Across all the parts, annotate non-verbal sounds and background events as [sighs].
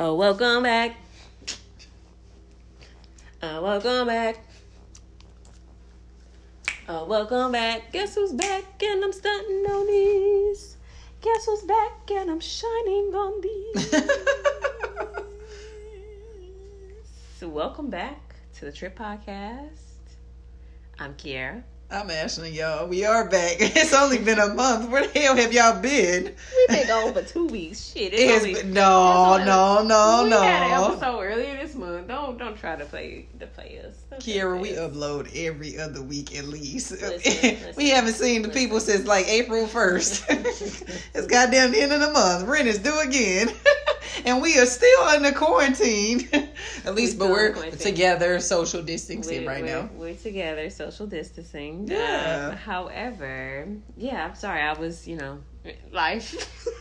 Oh, welcome back. Oh, welcome back. Oh, welcome back. Guess who's back and I'm stunting on these. Guess who's back and I'm shining on these. [laughs] so, welcome back to the Trip Podcast. I'm Kiara. I'm Ashley, y'all. We are back. [laughs] It's only been a month. Where the hell have y'all been? We've been gone for two weeks. Shit, it's It's only, been- no, it's no, no, we no. had an episode earlier this month. Don't don't try to play to play us. Don't Kiara, we us. upload every other week at least. Listen, [laughs] we haven't seen the people since like April 1st. [laughs] it's goddamn the end of the month. Rent is due again. And we are still under quarantine. [laughs] at least, but we're quarantine. together, social distancing We're, right we're, now. we're together, social distancing. Yeah. Um, however, yeah, I'm sorry. I was, you know, life.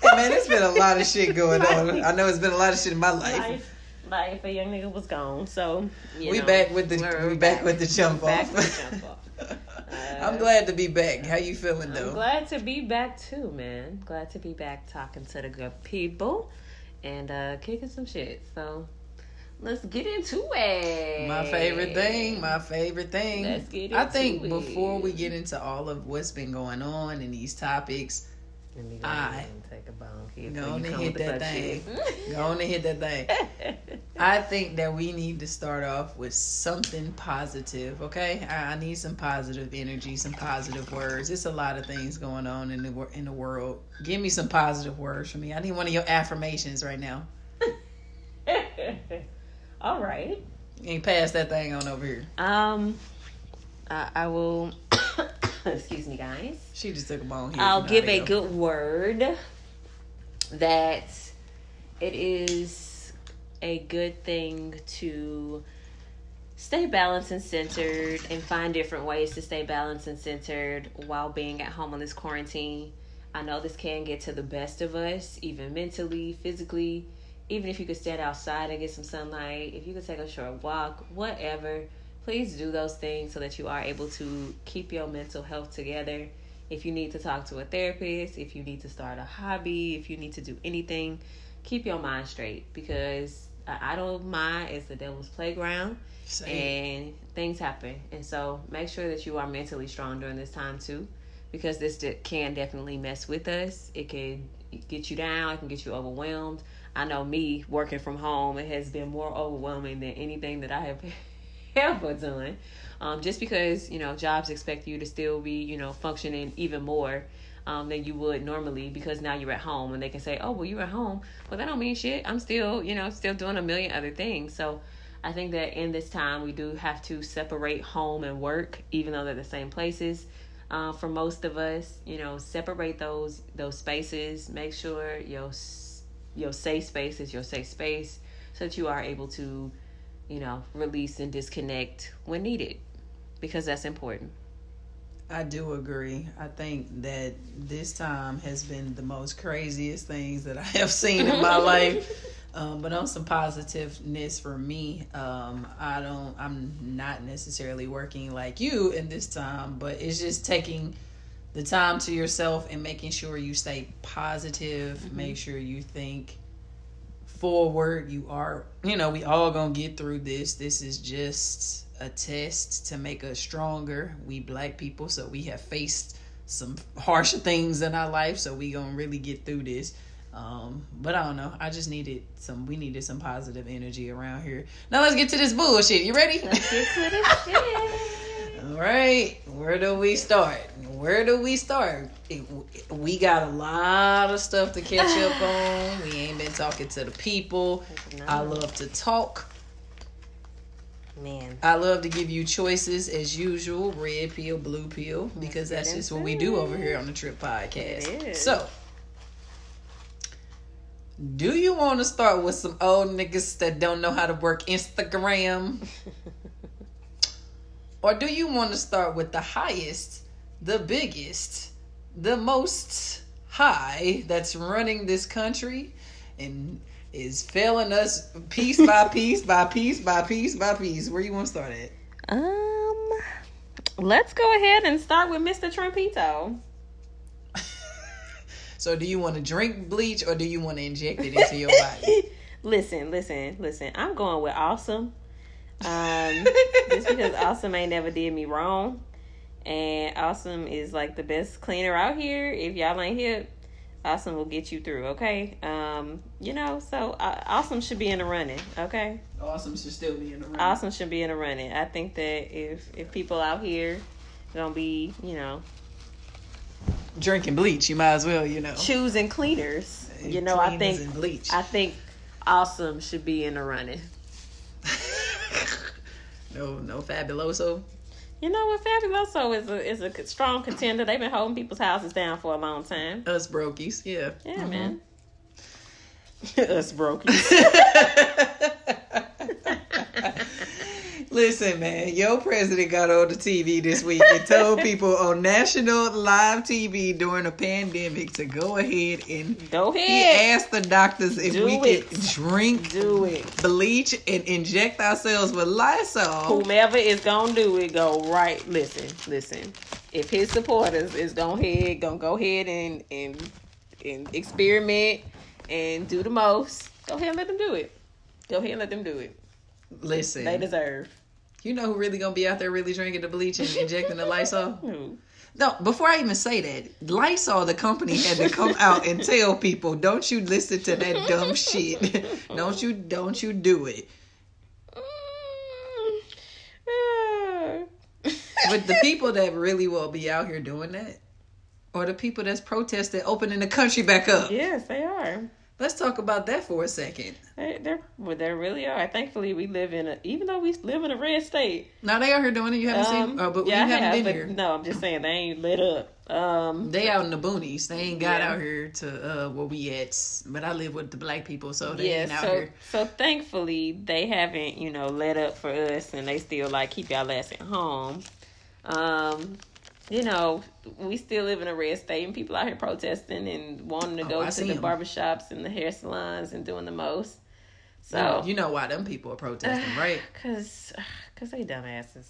Hey, man, it's been a lot of shit going [laughs] on. I know it's been a lot of shit in my life. life, life. A young nigga was gone, so you we know, back with the we're we back, with the jump back off. with the jump off. [laughs] I'm glad to be back. How you feeling I'm though? glad to be back too, man. Glad to be back talking to the good people and uh kicking some shit. So let's get into it. My favorite thing, my favorite thing. Let's get into I think into before we get into all of what's been going on and these topics, Let me go I- ahead and take a bone go on you and hit that thing. [laughs] go on and hit that thing. [laughs] I think that we need to start off with something positive, okay? I, I need some positive energy, some positive words. It's a lot of things going on in the in the world. Give me some positive words for me. I need one of your affirmations right now. [laughs] All right. And pass that thing on over here. Um, I, I will. [laughs] excuse me, guys. She just took a bone here. I'll give a good word that it is a good thing to stay balanced and centered and find different ways to stay balanced and centered while being at home on this quarantine. I know this can get to the best of us, even mentally, physically. Even if you could stand outside and get some sunlight, if you could take a short walk, whatever, please do those things so that you are able to keep your mental health together. If you need to talk to a therapist, if you need to start a hobby, if you need to do anything, keep your mind straight because an idle mind is the devil's playground it. and things happen. And so make sure that you are mentally strong during this time too, because this can definitely mess with us. It can get you down. It can get you overwhelmed. I know me working from home, it has been more overwhelming than anything that I have [laughs] ever done. Um, just because you know jobs expect you to still be you know functioning even more um, than you would normally because now you're at home and they can say, oh well you're at home, but that don't mean shit. I'm still you know still doing a million other things. So I think that in this time we do have to separate home and work, even though they're the same places. Uh, for most of us, you know, separate those those spaces. Make sure your your safe space is your safe space, so that you are able to, you know, release and disconnect when needed, because that's important. I do agree. I think that this time has been the most craziest things that I [laughs] have seen in my life. [laughs] Um, but on some positiveness for me, um, I don't. I'm not necessarily working like you in this time, but it's just taking the time to yourself and making sure you stay positive. Make sure you think forward. You are, you know, we all gonna get through this. This is just a test to make us stronger. We black people, so we have faced some harsher things in our life, so we gonna really get through this. Um, but I don't know. I just needed some. We needed some positive energy around here. Now let's get to this bullshit. You ready? Let's get to the shit. All right, where do we start? Where do we start? It- We got a lot of stuff to catch up [laughs] on. We ain't been talking to the people. I love to talk. Man, I love to give you choices as usual red pill, blue pill, because that's just what we do over here on the Trip Podcast. So, do you want to start with some old niggas that don't know how to work Instagram? [laughs] Or do you want to start with the highest, the biggest, the most high that's running this country and is failing us piece by [laughs] piece by piece by piece by piece? Where you want to start at? um, let's go ahead and start with Mr. Trumpito. [laughs] So, do you want to drink bleach or do you want to inject it into your body? [laughs] listen, listen, listen. I'm going with awesome. Um, [laughs] just because awesome ain't never did me wrong, and awesome is like the best cleaner out here. If y'all ain't hip, awesome will get you through. Okay, um, you know, so uh, awesome should be in the running. Okay, Awesome should still be in the room. awesome should be in the running. I think that if if people out here gonna be, you know, Drinking bleach, you might as well, you know. choosing cleaners, you know, I think bleach. I think awesome should be in the running. [laughs] no, no fabuloso. You know what? Fabuloso is a is a strong contender. They've been holding people's houses down for a long time. Us brokies, yeah. Yeah, mm-hmm. man. [laughs] Us broke. [laughs] Listen, man, your president got on the TV this week and told [laughs] people on national live TV during a pandemic to go ahead and Go ahead. he asked the doctors if Do we it. could drink Do it. bleach and inject ourselves with Lysol. Whomever is gonna do it, go right. Listen, listen. If his supporters is gonna head, gonna go ahead and and and experiment and do the most, go ahead and let them do it. Go ahead and let them do it. Listen, They deserve. You know who really gonna be out there really drinking the bleach and injecting the Lysol? [laughs] Ooh. No, before I even say that, Lysol, the company, had to come out and tell people, "Don't you listen to that dumb [laughs] shit. don't you, don't you do it." Mm. But the [laughs] people that really will be out here doing that, or the people that's protesting opening the country back up. yes, they are. Let's talk about that for a second. They, they're, well, they really are. Thankfully, we live in a, even though we live in a red state. Now they out here doing it. You haven't Um, seen, oh, but yeah, I haven't have, been but here. No, I'm just saying they ain't lit up. Um, They out in the boonies. They ain't got Yeah. out here to uh where we at. But I live with the black people, so they yeah, ain't out so here. so thankfully they haven't you know let up for us, and they still like keep y'all ass at home. Um, you know, we still live in a red state, and people out here protesting and wanting to Oh, go I to the the 'em. barbershops and the hair salons and doing the most. So, Well, you know why them people are protesting, right? [sighs] cause, [sighs] cause they dumbasses.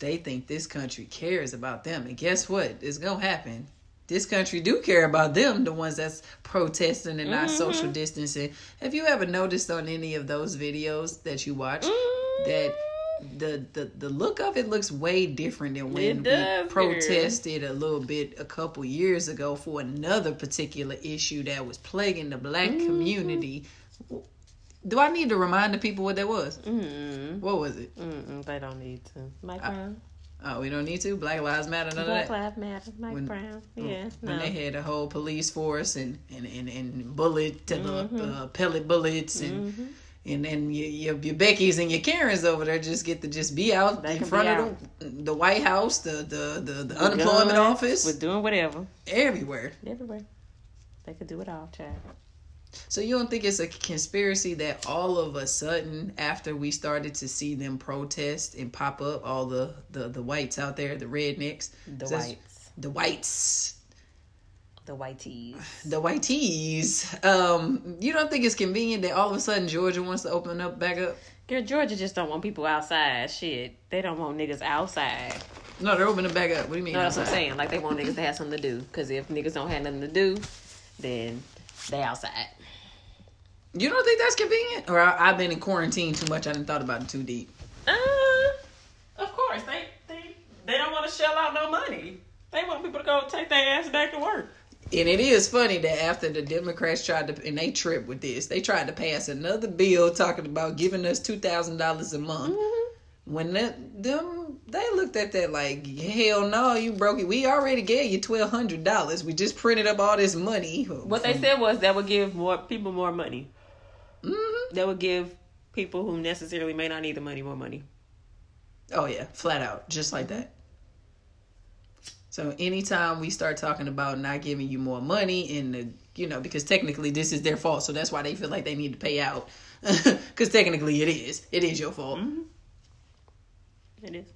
They think this country cares about them, and guess what? It's gonna happen. This country do care about them, the ones that's protesting and not Mhm. social distancing. Have you ever noticed on any of those videos that you watch that the the the look of it looks way different than when we protested a little bit a couple years ago for another particular issue that was plaguing the black Mm-hmm. community. Do I need to remind the people what that was? Mm-mm. What was it? Mm-mm. They don't need to. Mike I- Brown. Oh, we don't need to. Black Lives Matter. None Black of that. Lives Matter. Mike When- Brown. Yeah. When no. they had a whole police force and and and, and bullet Mhm. the uh, pellet bullets and. Mhm. And then your, your your Becky's and your Karens over there just get to just be out They in front of the, the White House, the the the, the unemployment Guns, office, With doing whatever. everywhere. Everywhere. They could do it all, child. So you don't think it's a conspiracy that all of a sudden, after we started to see them protest and pop up, all the the, the whites out there, the rednecks, The whites. the whites, The whiteys. [sighs] the whiteys. Um, you don't think it's convenient that all of a sudden Georgia wants to open up back up? Girl, Georgia just don't want people outside. Shit. They don't want niggas outside. No, they're opening back up. What do you mean? No, that's what I'm saying. Like they want niggas to have something to do. Cause if niggas don't have nothing to do, then they outside. You don't think that's convenient? Or I, I've been in quarantine too much. I didn't thought about it too deep. Uh, of course. They they they don't want to shell out no money. They want people to go take their ass back to work. And it is funny that after the Democrats tried to, and they tripped with this, they tried to pass another bill talking about giving us two thousand dollars a month. Mm-hmm. When that them, they looked at that like, hell no, you broke it. We already gave you twelve hundred dollars. We just printed up all this money. What they said was that would give more people more money. hmm That would give people who necessarily may not need the money more money. Oh yeah, flat out, just like that. So anytime we start talking about not giving you more money and the, you know, because technically this is their fault, so that's why they feel like they need to pay out. [laughs] Because technically it is, it is your fault. Mm-hmm. It is.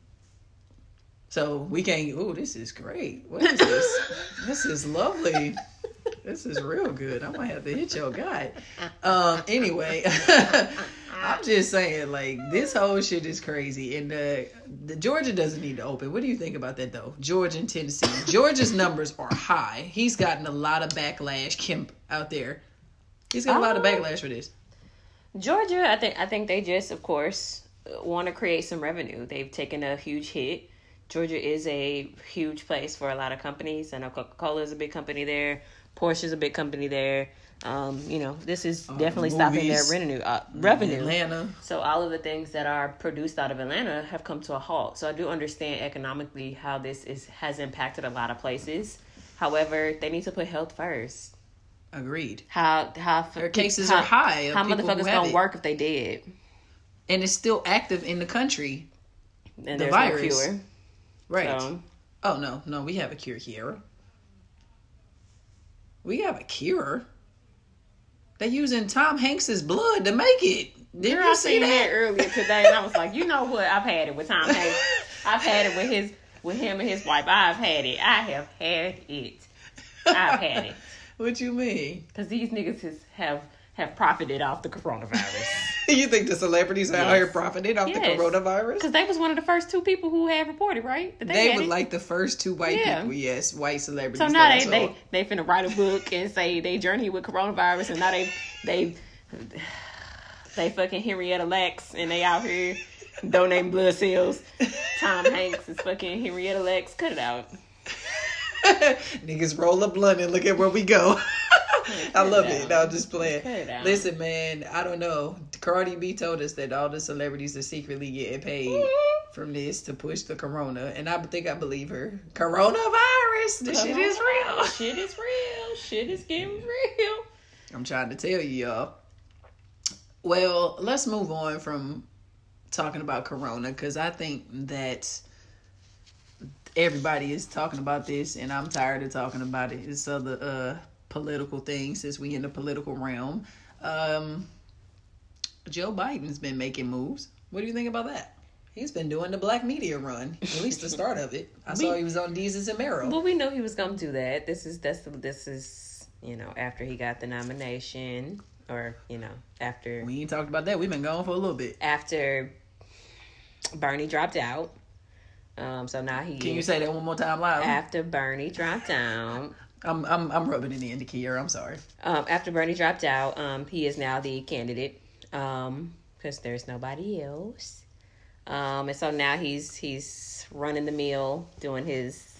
So we can't. Oh, this is great. What is this? [laughs] this is lovely. This is real good. I might have to hit your guy. [laughs] Um. Anyway, I'm just saying, like this whole shit is crazy, and the the Georgia doesn't need to open. What do you think about that, though? Georgia and Tennessee. Georgia's numbers are high. He's gotten a lot of backlash. Kemp out there. He's got a lot of Oh. backlash for this. Georgia, I think I think they just, of course, want to create some revenue. They've taken a huge hit. Georgia is a huge place for a lot of companies. I know Coca Cola is a big company there. Porsche is a big company there. Um, you know, this is definitely stopping their revenue. Uh, revenue. Atlanta. So all of the things that are produced out of Atlanta have come to a halt. So I do understand economically how this is has impacted a lot of places. However, they need to put health first. Agreed. How how Their cases how, are high. How motherfuckers gonna it. work if they did? And it's still active in the country. And The there's virus. no cure. Right. So, Oh no, no, we have a cure here. We have a cure. They using Tom Hanks's blood to make it. Did you I see that that? earlier today, and I was like, you know what? I've had it with Tom Hanks. I've had it with his with him and his wife. I've had it. I have had it. I've had it. [laughs] What you mean? Because these niggas has, have have profited off the coronavirus. [laughs] you think the celebrities out Yes. here profiting off Yes. the coronavirus? Because they was one of the first two people who had reported, right? That They had were like the first two white Yeah. people, yes, white celebrities. So now they, they they finna write a book and say they journey with coronavirus, and now they they they fucking Henrietta Lacks, and they out here donating blood cells. Tom Hanks is fucking Henrietta Lacks. Cut it out. [laughs] Niggas roll a blunt and look at where we go. [laughs] I love it. No, I'm just playing. Listen, man, I don't know. Cardi B told us that all the celebrities are secretly getting paid mm-hmm. from this to push the corona, and I think I believe her. Coronavirus, the shit is real. Shit is real. Shit is getting real. I'm trying to tell you, y'all. Well, let's move on from talking about corona because I think that everybody is talking about this, and I'm tired of talking about it. It's other uh, political things since we in the political realm. Um, Joe Biden's been making moves. What do you think about that? He's been doing the black media run, at least the start of it. I [laughs] saw he was on Desus and Mero. Well, we know he was gonna do that. This is that's the, this is you know after he got the nomination, or you know after We ain't talked about that. We've been gone for a little bit. after Bernie dropped out. Um, so now he Can you say that one more time loud? after Bernie dropped out. [laughs] I'm I'm I'm rubbing it in the. I'm sorry. Um, after Bernie dropped out, um, he is now the candidate. Um, because there's nobody else. Um, and so now he's he's running the mill, doing his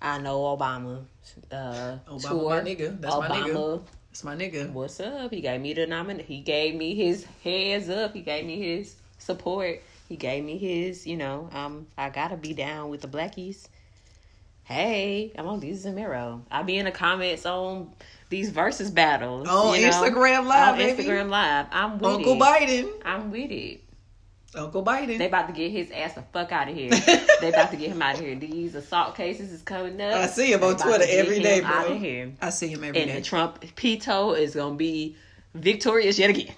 I know Obama uh Obama, tour. my nigga. That's my nigga. Obama, That's my nigga. what's up? He gave me the nomin. He gave me his heads up. He gave me his support. He gave me his, you know, um, I gotta be down with the blackies. Hey, I'm on Desus and Mero. I be in the comments on these versus battles On you know, Instagram Live, On baby. Instagram Live, I'm with Uncle it. Biden. I'm with it. Uncle Biden. They about to get his ass the fuck out of here. [laughs] they about to get him out of here. These assault cases is coming up. I see him on Twitter every day, day, Out bro. of here. I see him every And day. the Trump Pito is gonna be victorious yet again.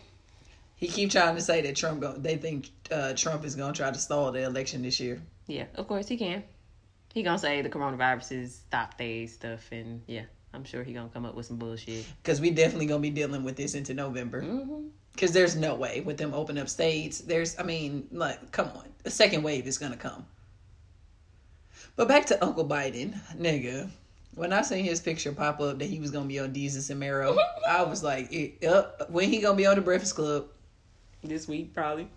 He keep trying to say that Trump. Go, they think uh, Trump is gonna try to stall the election this year. Yeah, of course he can. He gonna say the coronavirus is stop they stuff, and yeah, I'm sure he gonna come up with some bullshit. Because we definitely gonna be dealing with this into November. hmm Because there's no way with them open up states. There's, I mean, like, come on, the second wave is gonna come. But back to Uncle Biden, nigga. When I seen his picture pop up that he was gonna be on Desus and Mero, [laughs] I was like, it, uh, when he gonna be on the Breakfast Club? This week probably.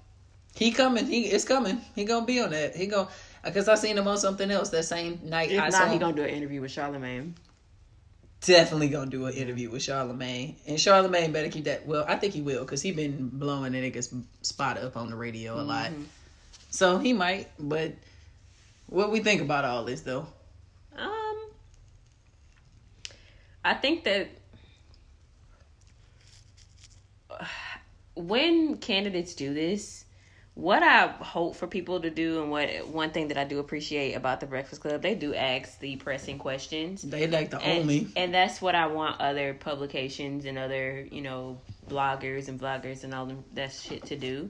He coming. He it's coming. He gonna be on that. He gonna because I seen him on something else that same night. If I not, saw he him. gonna do an interview with Charlemagne. definitely gonna do an interview with Charlemagne, and Charlemagne better keep that. Well, I think he will because he been blowing the niggas spot up on the radio a lot. Mhm. So he might. But what we think about all this though? Um, I think that [sighs] when candidates do this, what I hope for people to do, and what one thing that I do appreciate about the Breakfast Club, they do ask the pressing questions. They like the and, only. and that's what I want other publications and other you know bloggers and vloggers and all them that shit to do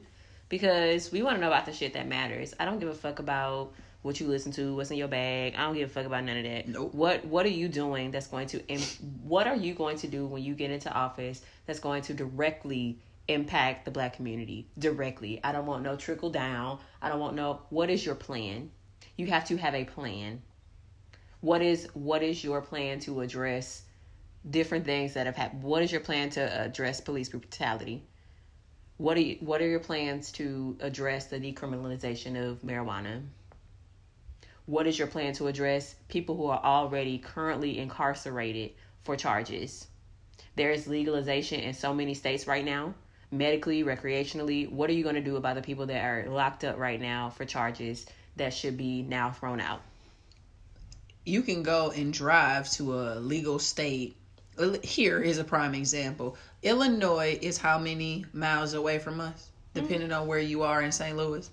because we want to know about the shit that matters. I don't give a fuck about what you listen to, what's in your bag. I don't give a fuck about none of that. Nope. What What are you doing that's going to What are you going to do when you get into office that's going to directly impact the black community directly? I don't want no trickle down. I don't want no. What is your plan? You have to have a plan. What is What is your plan to address different things that have happened. What is your plan to address police brutality? What are you, what are your plans to address the decriminalization of marijuana? What is your plan to address people who are already currently incarcerated for charges? There is legalization in so many states right now, medically, recreationally. What are you going to do about the people that are locked up right now for charges that should be now thrown out? You can go and drive to a legal state. Here is a prime example. Illinois is how many miles away from us, depending mm-hmm. on where you are in St. Louis?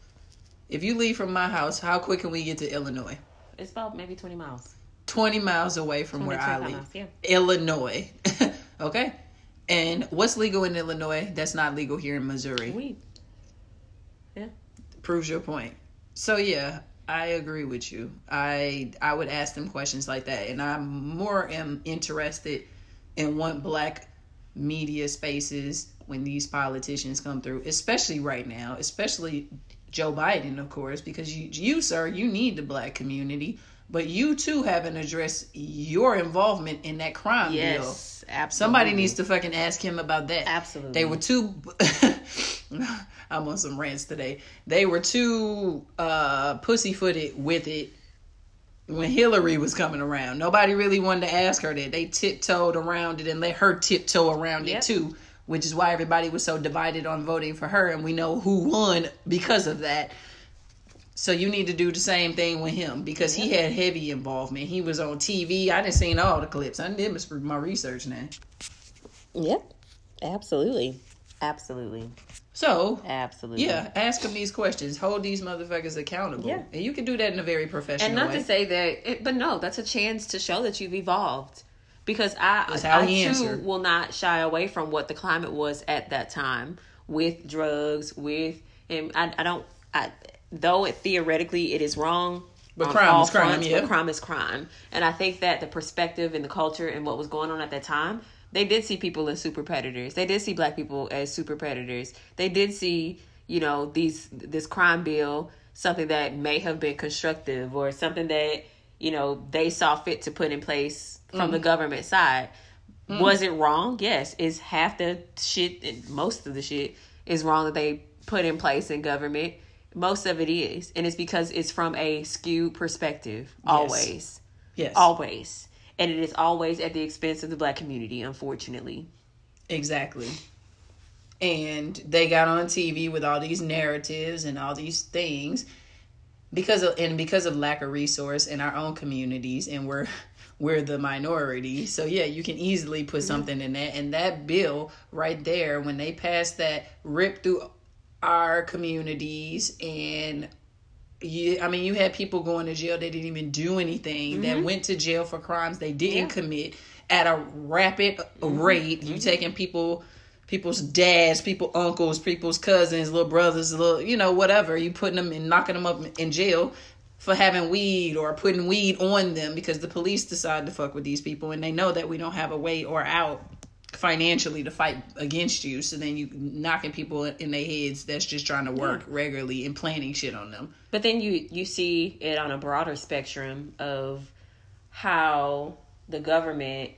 If you leave from my house, how quick can we get to Illinois? It's about maybe 20 miles. 20 miles away from where I live. Miles, yeah. Illinois. [laughs] Okay. And what's legal in Illinois that's not legal here in Missouri? Weed. Yeah. Proves your point. So yeah, I agree with you. I I would ask them questions like that, and I'm more am interested in what black media spaces when these politicians come through, especially right now, especially Joe Biden, of course, because you you sir, you need the black community, but you too haven't addressed your involvement in that crime yes. bill Absolutely. Somebody needs to fucking ask him about that. Absolutely. They were too. [laughs] I'm on some rants today. They were too uh, pussyfooted with it when Hillary was coming around. Nobody really wanted to ask her that. They tiptoed around it and let her tiptoe around yep. it too, which is why everybody was so divided on voting for her. And we know who won because of that. So you need to do the same thing with him because he had heavy involvement. He was on TV. I didn't seen all the clips. I did my research now. Yep, absolutely, absolutely. So absolutely, yeah. Ask them these questions. Hold these motherfuckers accountable. Yeah, and you can do that in a very professional. Way. And not way. to say that, it, but no, that's a chance to show that you've evolved. Because I, I too answered. will not shy away from what the climate was at that time with drugs, with and I, I don't. I, though it theoretically it is wrong. But crime is crime, yeah. But crime is crime, and I think that the perspective and the culture and what was going on at that time, they did see people as super predators. They did see black people as super predators. They did see, you know, these this crime bill something that may have been constructive or something that you know they saw fit to put in place from mm-hmm. the government side. Mm-hmm. Was it wrong? Yes. Is half the shit, most of the shit, is wrong that they put in place in government most of it is. And it's because it's from a skewed perspective. Yes. Always. Yes. Always. And it is always at the expense of the black community, unfortunately. Exactly. And they got on TV with all these narratives and all these things because of and because of lack of resource in our own communities and we're [laughs] we're the minority. So yeah, you can easily put mm-hmm. something in that. And that bill right there, when they passed that, ripped through our communities and you I mean you had people going to jail they didn't even do anything mm-hmm. that went to jail for crimes they didn't yeah. commit at a rapid mm-hmm. rate you mm-hmm. taking people people's dads people uncles people's cousins little brothers little you know whatever you putting them and knocking them up in jail for having weed or putting weed on them because the police decide to fuck with these people and they know that we don't have a way or out financially to fight against you. So then you knocking people in their heads that's just trying to work yeah. regularly and planning shit on them. But then you you see it on a broader spectrum of how the government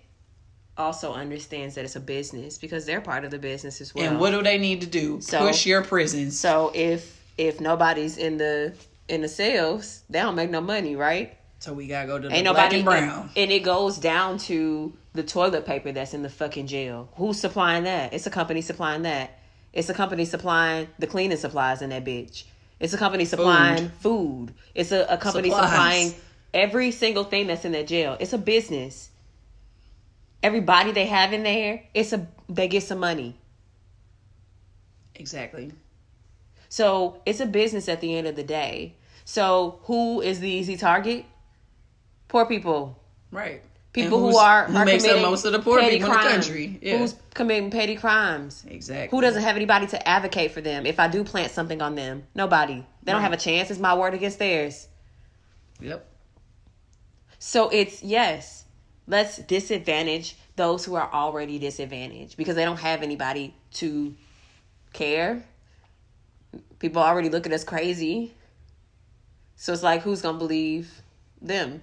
also understands that it's a business because they're part of the business as well. And what do they need to do? So, Push your prisons. So if if nobody's in the in the sales, they don't make no money, right? So we gotta go to the Ain't black nobody, and brown. And, and it goes down to the toilet paper that's in the fucking jail. Who's supplying that? It's a company supplying that. It's a company supplying the cleaning supplies in that bitch. It's a company supplying food. food. It's a, a company supplies. supplying every single thing that's in that jail. It's a business. Everybody they have in there, it's a they get some money. Exactly. So it's a business at the end of the day. So who is the easy target? Poor people. Right people who are who are makes up most of the poor people crimes, in the country. Yeah. Who's committing petty crimes? Exactly. Who doesn't have anybody to advocate for them? If I do plant something on them, nobody. They right. don't have a chance. It's my word against theirs. Yep. So it's yes, let's disadvantage those who are already disadvantaged because they don't have anybody to care. People already look at us crazy. So it's like who's gonna believe them?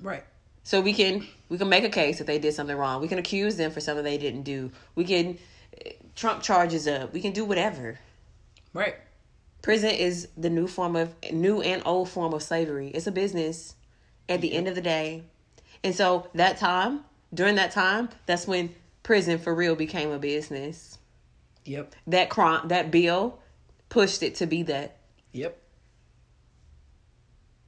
Right. So we can We can make a case that they did something wrong. We can accuse them for something they didn't do. We can eh, trump charges up. We can do whatever. Right. Prison is the new form of new and old form of slavery. It's a business at the end of the day. And so that time, during that time, that's when prison for real became a business. Yep. That crime that bill pushed it to be that. Yep.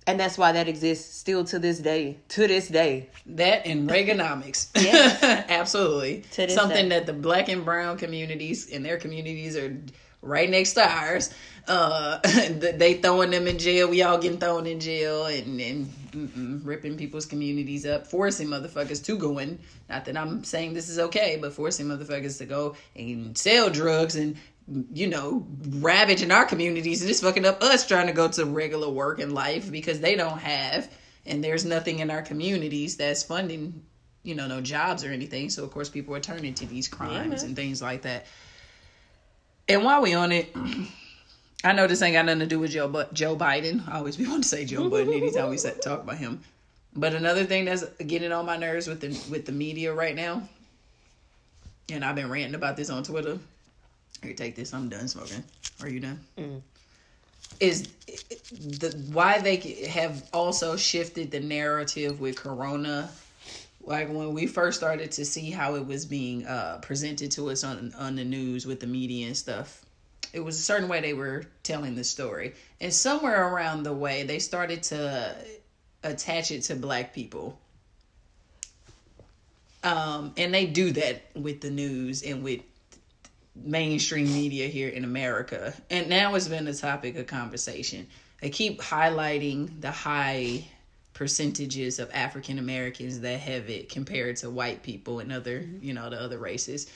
And that's why that exists still to this day. To this day. That and Reaganomics. [laughs] Yeah. [laughs] Absolutely. Something day. that the black and brown communities and their communities are right next to ours. Uh, [laughs] they throwing them in jail. We all getting thrown in jail and, and ripping people's communities up, forcing motherfuckers to go in. Not that I'm saying this is okay, but forcing motherfuckers to go and sell drugs and you know, ravaging our communities and it's fucking up us trying to go to regular work and life because they don't have and there's nothing in our communities that's funding, you know, no jobs or anything. So of course people are turning to these crimes man. and things like that. And while we on it, [clears throat] I know this ain't got nothing to do with Joe, but Joe Biden. I always be [laughs] wanting to say Joe Biden anytime we talk about him. But another thing that's getting on my nerves with the with the media right now, and I've been ranting about this on Twitter. Here, take this. I'm done smoking. Are you done? Mm. Is the why they have also shifted the narrative with Corona. Like when we first started to see how it was being uh, presented to us on on the news with the media and stuff, it was a certain way they were telling the story, and somewhere around the way they started to attach it to black people. Um, and they do that with the news and with mainstream media here in America. And now it's been a topic of conversation. They keep highlighting the high percentages of African Americans that have it compared to white people and other, mm-hmm. you know, the other races.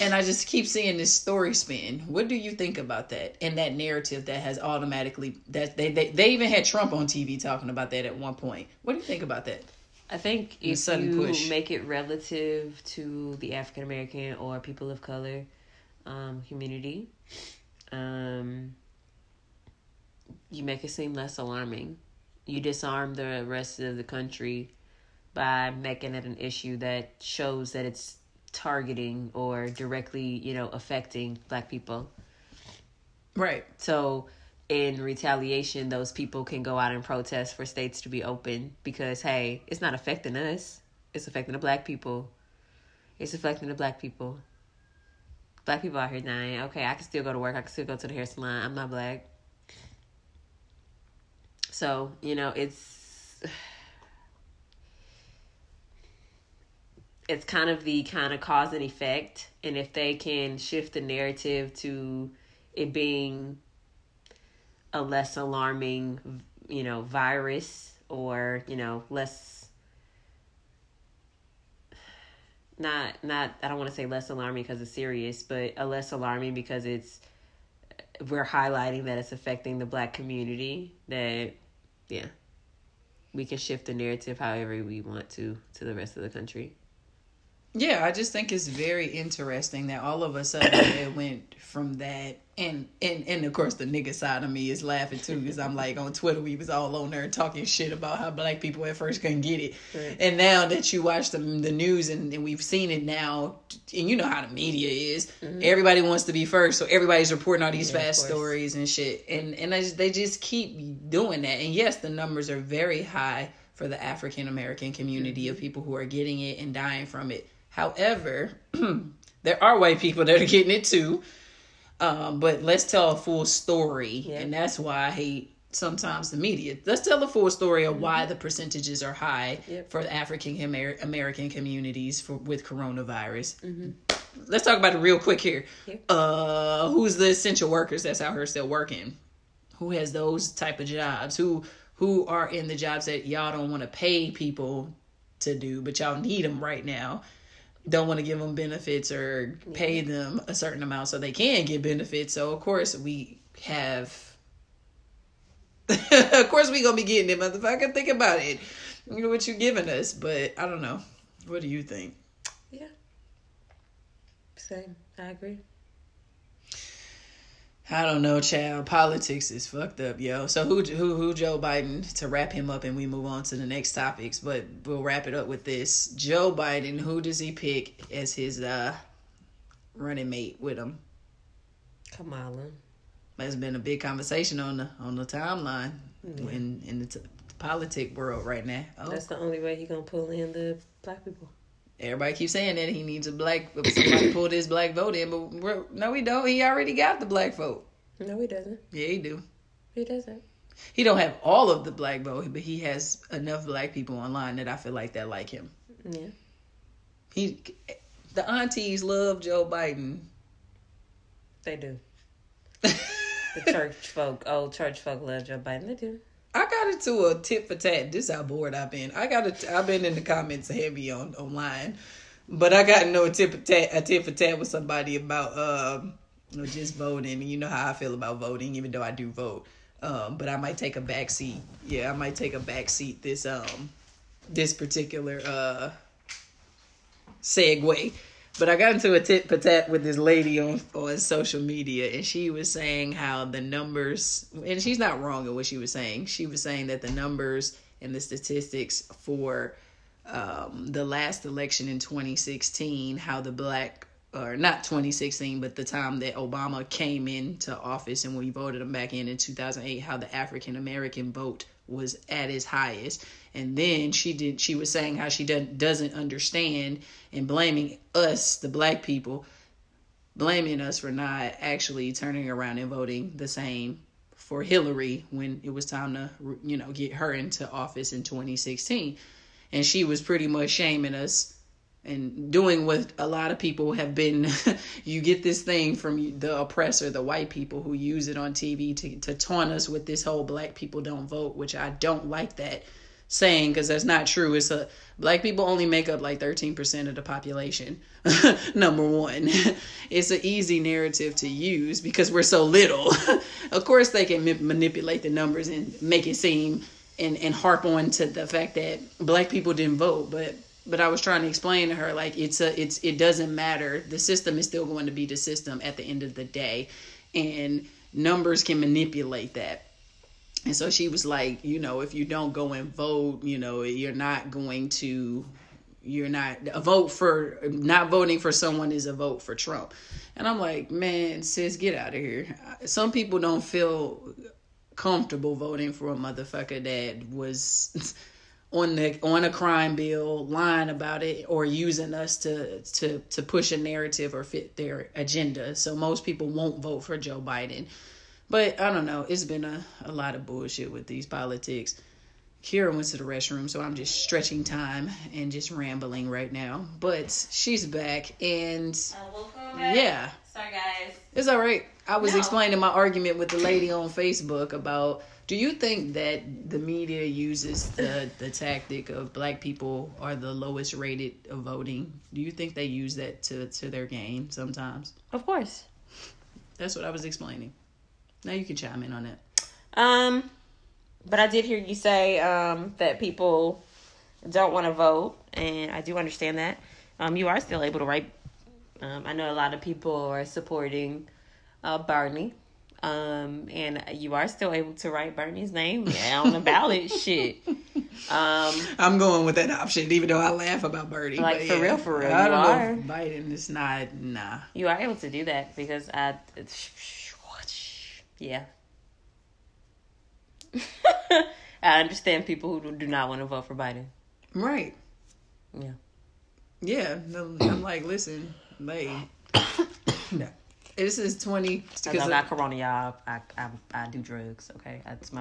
And I just keep seeing this story spin. What do you think about that? And that narrative that has automatically that they they, they even had Trump on TV talking about that at one point. What do you think about that? I think if you push. make it relative to the African American or people of color um, community, um, you make it seem less alarming. You disarm the rest of the country by making it an issue that shows that it's targeting or directly, you know, affecting black people. Right. So, in retaliation, those people can go out and protest for states to be open because, hey, it's not affecting us. It's affecting the black people. It's affecting the black people. Black people out here dying. Okay, I can still go to work. I can still go to the hair salon. I'm not black. So, you know, it's. It's kind of the kind of cause and effect. And if they can shift the narrative to it being a less alarming, you know, virus or, you know, less not not I don't want to say less alarming because it's serious, but a less alarming because it's we're highlighting that it's affecting the black community that yeah. We can shift the narrative however we want to to the rest of the country. Yeah, I just think it's very interesting that all of a sudden it went from that and and and of course the nigga side of me is laughing too because I'm like on Twitter we was all on there talking shit about how black people at first couldn't get it, Right. and now that you watch the the news and, and we've seen it now, and you know how the media is, everybody wants to be first, so everybody's reporting all these Mm-hmm. Yeah, fast stories and shit, and and I just, they just keep doing that, and yes, the numbers are very high for the African American community Mm-hmm. of people who are getting it and dying from it. However, [clears throat] there are white people that are getting it too. Um, but let's tell a full story, Yeah. and that's why I hate sometimes the media. Let's tell the full story of why the percentages are high Yep. for the African Amer- American communities for with coronavirus. Let's talk about it real quick here. Uh, who's the essential workers that's out here still working? Who has those type of jobs? Who who are in the jobs that y'all don't want to pay people to do, but y'all need them right now? Don't want to give them benefits or pay them a certain amount so they can get benefits. So of course we have. [laughs] of course we gonna be getting it, motherfucker. Think about it. You know what you're giving us, but I don't know. What do you think? Yeah. Same. I agree. I don't know, child. Politics is fucked up, yo. So who who who Joe Biden to wrap him up and we move on to the next topics, but we'll wrap it up with this. Joe Biden, who does he pick as his uh running mate with him? Kamala. There's been a big conversation on the on the timeline in in the t- politic world right now. Oh, That's the only way he gonna pull in the black people. Everybody keeps saying that he needs a black somebody pull this black vote in, but we're, no, he don't. He already got the black vote. No, he doesn't. Yeah, he do. He doesn't. He don't have all of the black vote, but he has enough black people online that I feel like that like him. Yeah. He, the aunties love Joe Biden. They do. [laughs] The church folk, old church folk love Joe Biden. They do. Got into a tit for tat. This how bored I've been. I got it. I've been in the comments heavy on online, but I got into a tit for tat, a tit for tat with somebody about um, know, just voting. You know how I feel about voting, even though I do vote. Um, but I might take a back seat. Yeah, I might take a back seat this um this particular uh segue. But I got into a tit for tat with this lady on on social media, and she was saying how the numbers, and she's not wrong in what she was saying. She was saying that the numbers and the statistics for um, the last election in 2016, how the black or not 2016, but the time that Obama came into office and when we voted him back in in 2008, how the African American vote was at its highest. And then she did. She was saying how she doesn't doesn't understand and blaming us, the black people, blaming us for not actually turning around and voting the same for Hillary when it was time to you know get her into office in 2016. And she was pretty much shaming us and doing what a lot of people have been [laughs] you get this thing from the oppressor the white people who use it on tv to, to taunt us with this whole black people don't vote which i don't like that saying because that's not true. It's a black people only make up like 13% of the population [laughs] number one. [laughs] It's an easy narrative to use because we're so little. Of course they can ma- manipulate the numbers and make it seem and, and harp on to the fact that black people didn't vote but but I was trying to explain to her like it's a it's it doesn't matter. The system is still going to be the system at the end of the day, and numbers can manipulate that. And so she was like, you know, if you don't go and vote, you know, you're not going to you're not a vote for not voting for someone is a vote for Trump. And I'm like, man, sis, get out of here. Some people don't feel comfortable voting for a motherfucker that was on the on a crime bill lying about it or using us to to to push a narrative or fit their agenda so most people won't vote for joe biden but i don't know it's been a, a lot of bullshit with these politics Kiara went to the restroom, so I'm just stretching time and just rambling right now. But she's back, and uh, yeah, Sorry, guys. it's all right. I was No. explaining my argument with the lady on Facebook about do you think that the media uses the the tactic of black people are the lowest rated of voting? Do you think they use that to to their gain sometimes? Of course. That's what I was explaining. Now you can chime in on that. Um, but I did hear you say um that people don't want to vote, and I do understand that. Um, you are still able to write. Um, I know a lot of people are supporting uh Bernie. Um, and you are still able to write Bernie's name on the ballot. Shit. Um, I'm going with that option, even though I laugh about Bernie. Like, for yeah, real, for real, I you don't are. know. Biden is not nah. You are able to do that because I, yeah. [laughs] I understand people who do not want to vote for Biden. Right. Yeah. Yeah, I'm like, listen, like, [coughs] [coughs] no. This is twenty. because I don't corona, y'all. I, I I do drugs. Okay, that's [laughs] my.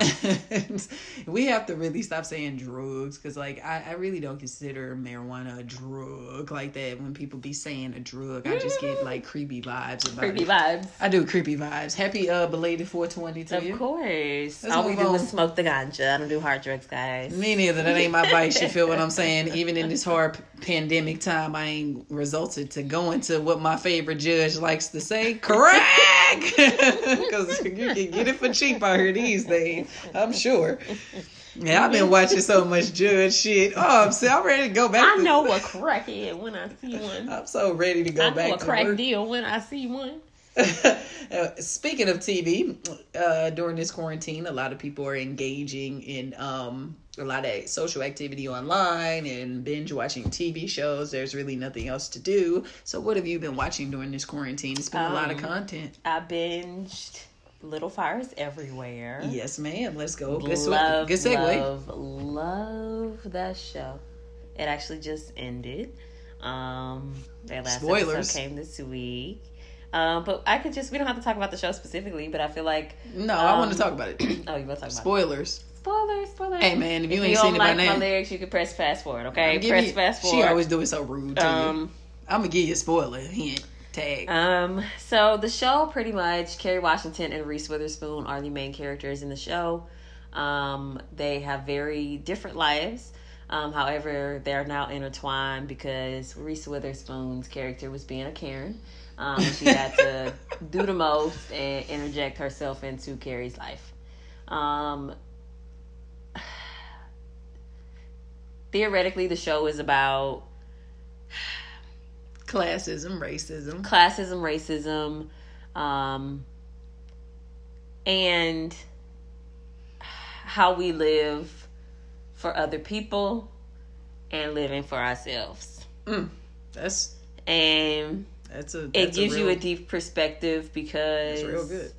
we have to really stop saying drugs because, like, I, I really don't consider marijuana a drug like that. When people be saying a drug, I just get like creepy vibes about Creepy it. vibes. I do creepy vibes. Happy uh belated 420 to Of you. Of course. Let's All we do on. is smoke the ganja. I don't do hard drugs, guys. Me neither. That ain't my vice. You feel what I'm saying? [laughs] Even in this hard pandemic time, I ain't resulted to going to what my favorite judge likes to say, crack. [laughs] Because you can get it for cheap out here these days. I'm sure. Yeah, I've been watching so much judge shit. Oh, I'm, so, I'm ready to go back. I to- know a crackhead when I see one. I'm so ready to go I know back a to crack deal when I see one. [laughs] Speaking of TV, uh, during this quarantine, a lot of people are engaging in um, a lot of social activity online and binge watching TV shows. There's really nothing else to do. So, what have you been watching during this quarantine? It's been um, a lot of um, content. I binged Little Fires Everywhere. Yes, ma'am. Let's go. Good, love, good segue. Love, love that show. It actually just ended. Um, their last Spoilers. episode came this week. Um, but I could just we don't have to talk about the show specifically, but I feel like no, um, I want to talk about it. [clears throat] oh, you want to talk about spoilers? It. Spoilers, spoilers. Hey man, if you if ain't you seen it like by now, lyrics, you can press fast forward. Okay, press you, fast forward. She always do it so rude. To um, you. I'm gonna give you a spoiler hint. Tag. Um, so the show pretty much Kerry Washington and Reese Witherspoon are the main characters in the show. Um, they have very different lives. Um, however, they're now intertwined because Reese Witherspoon's character was being a Karen. Um, she had to do the most and interject herself into Kerry's life. Um, theoretically, the show is about classism, racism, classism, racism, um, and how we live for other people and living for ourselves. Mm, that's and that's a. That's it gives a real, you a deep perspective because it's real good.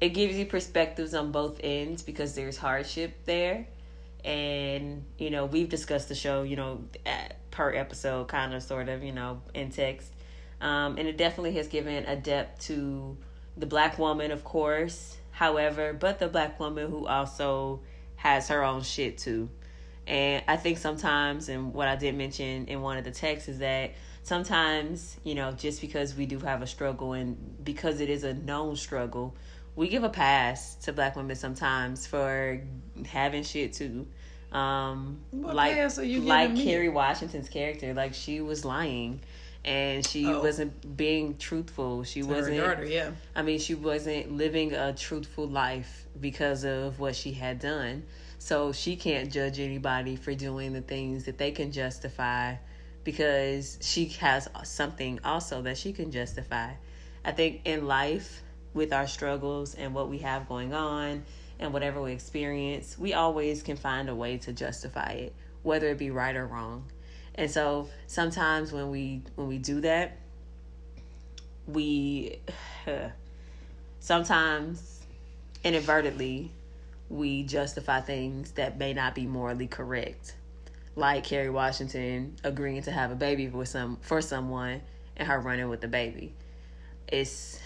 It gives you perspectives on both ends because there's hardship there, and you know we've discussed the show, you know, per episode, kind of, sort of, you know, in text, um, and it definitely has given a depth to the black woman, of course. However, but the black woman who also has her own shit too. And I think sometimes, and what I did mention in one of the texts is that sometimes, you know, just because we do have a struggle and because it is a known struggle, we give a pass to black women sometimes for having shit too. Um what like like me? Kerry Washington's character, like she was lying and she oh. wasn't being truthful. She to wasn't daughter, yeah. I mean, she wasn't living a truthful life because of what she had done. So she can't judge anybody for doing the things that they can justify because she has something also that she can justify. I think in life, with our struggles and what we have going on and whatever we experience, we always can find a way to justify it, whether it be right or wrong. And so sometimes when we when we do that, we [sighs] sometimes inadvertently we justify things that may not be morally correct like Kerry Washington agreeing to have a baby with some for someone and her running with the baby. It's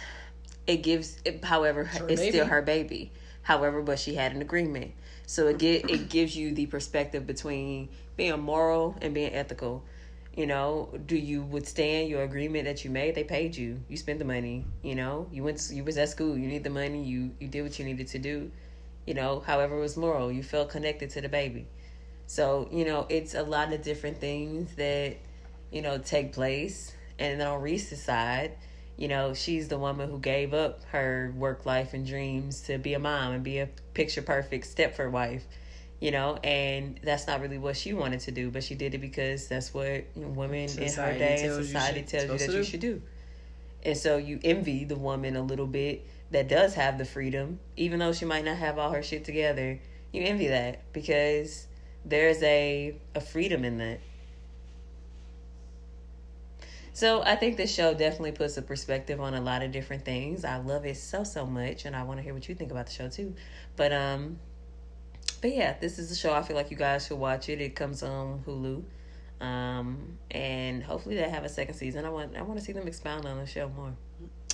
it gives it, however it's, it's still her baby. However, but she had an agreement. So it get it gives you the perspective between being moral and being ethical. You know, do you withstand your agreement that you made? They paid you. You spent the money. You know, you went. You was at school. You need the money. You you did what you needed to do. You know, however it was moral. You felt connected to the baby. So, you know, it's a lot of different things that, you know, take place. And then on Reese's side, you know, she's the woman who gave up her work life and dreams to be a mom and be a picture perfect Stepford wife, you know, and that's not really what she wanted to do, but she did it because that's what women society in her day and society tells you that you should do. And so you envy the woman a little bit that does have the freedom, even though she might not have all her shit together. You envy that because there's a a freedom in that. So I think this show definitely puts a perspective on a lot of different things. I love it so so much, and I want to hear what you think about the show too. But um, but yeah, this is a show I feel like you guys should watch it. It comes on Hulu, um, and hopefully they have a second season. I want I want to see them expound on the show more.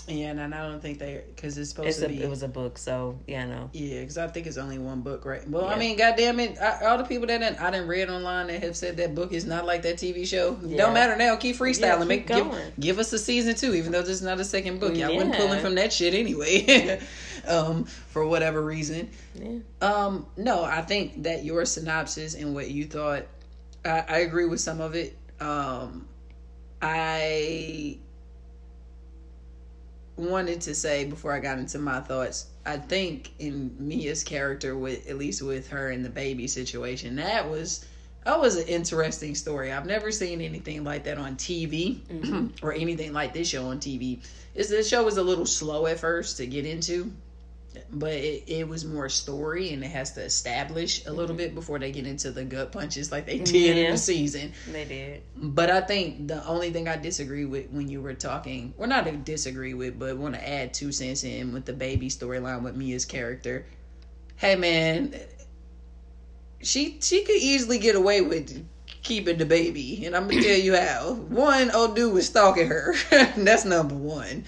Yeah, and I don't think they because it's supposed it's to a, be. It was a book, so yeah, no. Yeah, because I think it's only one book, right? Well, yeah. I mean, goddamn it, I, all the people that I, I didn't read online that have said that book is not like that TV show. Yeah. Don't matter now. Keep freestyling. Yeah, keep Make give, give, us a season two, even though this is not a second book. Y'all yeah. wasn't pulling from that shit anyway, [laughs] um, for whatever reason. Yeah. Um, no, I think that your synopsis and what you thought, I, I agree with some of it. Um, I wanted to say before I got into my thoughts, I think in Mia's character with at least with her and the baby situation, that was that was an interesting story. I've never seen anything like that on TV mm-hmm. or anything like this show on TV. Is the show was a little slow at first to get into, but it, it was more story and it has to establish a little mm-hmm. bit before they get into the gut punches like they did in the season. They did. But I think the only thing I disagree with when you were talking, well, not to disagree with, but want to add two cents in with the baby storyline with Mia's character. Hey, man, she she could easily get away with keeping the baby, and I'm gonna tell you how. One, old dude was stalking her. [laughs] That's number one.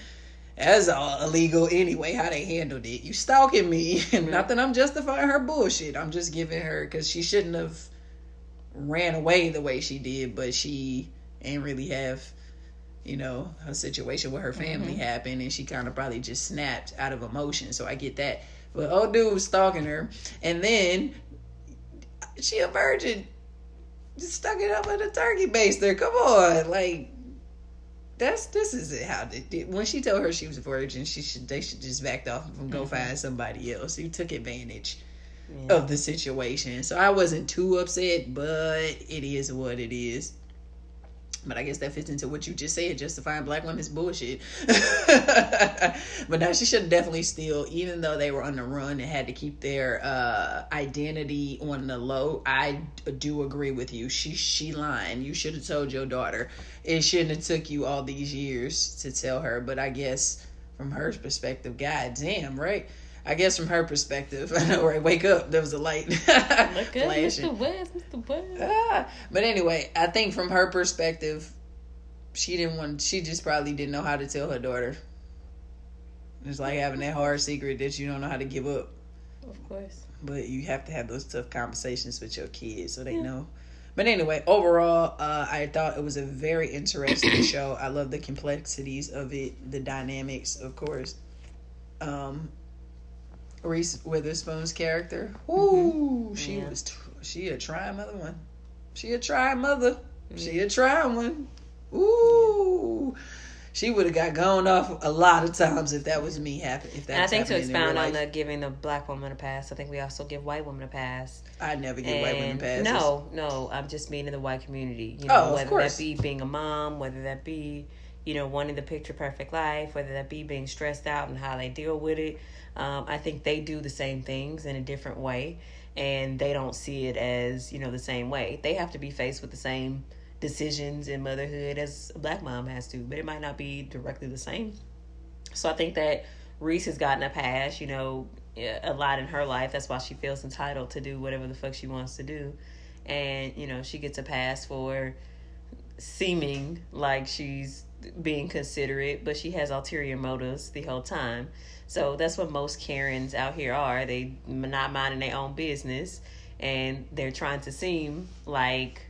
That's all illegal anyway. How they handled it. You stalking me, [laughs] not that I'm justifying her bullshit. I'm just giving her because she shouldn't have ran away the way she did, but she ain't really have, you know, her situation with her family mm-hmm. happened, and she kind of probably just snapped out of emotion. So I get that. But old dude was stalking her, and then she a virgin. Just stuck it up in a turkey baster. Come on, like that's this is it. How they did when she told her she was a virgin, she should they should just backed off and go mm-hmm. find somebody else who took advantage Yeah. of the situation. So I wasn't too upset, but it is what it is. But I guess that fits into what you just said, justifying black women's bullshit. [laughs] but now she should definitely still, even though they were on the run and had to keep their uh, identity on the low. I do agree with you. She she lying. You should have told your daughter. It shouldn't have took you all these years to tell her. But I guess from her perspective, god damn, right? I guess from her perspective, [laughs] I know, right? Wake up, there was a light [laughs] Look flashing. Mr. West, Mr. West. Ah, but anyway, I think from her perspective, she didn't want. She just probably didn't know how to tell her daughter. It's like having that hard secret that you don't know how to give up, Of course. but you have to have those tough conversations with your kids so they Yeah. know. But anyway, overall, uh, I thought it was a very interesting show. I love the complexities of it, the dynamics, of course. Um, Reese Witherspoon's character, mm-hmm. whoo, she Yeah. was she a trying mother one. She a trying mother. She a trying one. Ooh. She would have got gone off a lot of times if that was me happen. If that And I think to happening in real expound on the giving the black woman a pass, I think we also give white women a pass. I never get white women And passes. no, no, I'm just meaning the white community. You Oh, know, of whether that be being a mom, whether that be, you know, wanting the picture perfect life, whether that be being stressed out and how they deal with it. Um, I think they do the same things in a different way, and they don't see it as you know the same way. They have to be faced with the same decisions in motherhood as a black mom has to, but it might not be directly the same. So I think that Reese has gotten a pass, you know, a lot in her life. That's why she feels entitled to do whatever the fuck she wants to do. And, you know, she gets a pass for seeming like she's being considerate, but she has ulterior motives the whole time. So that's what most Karens out here are. They not minding their own business and they're trying to seem like,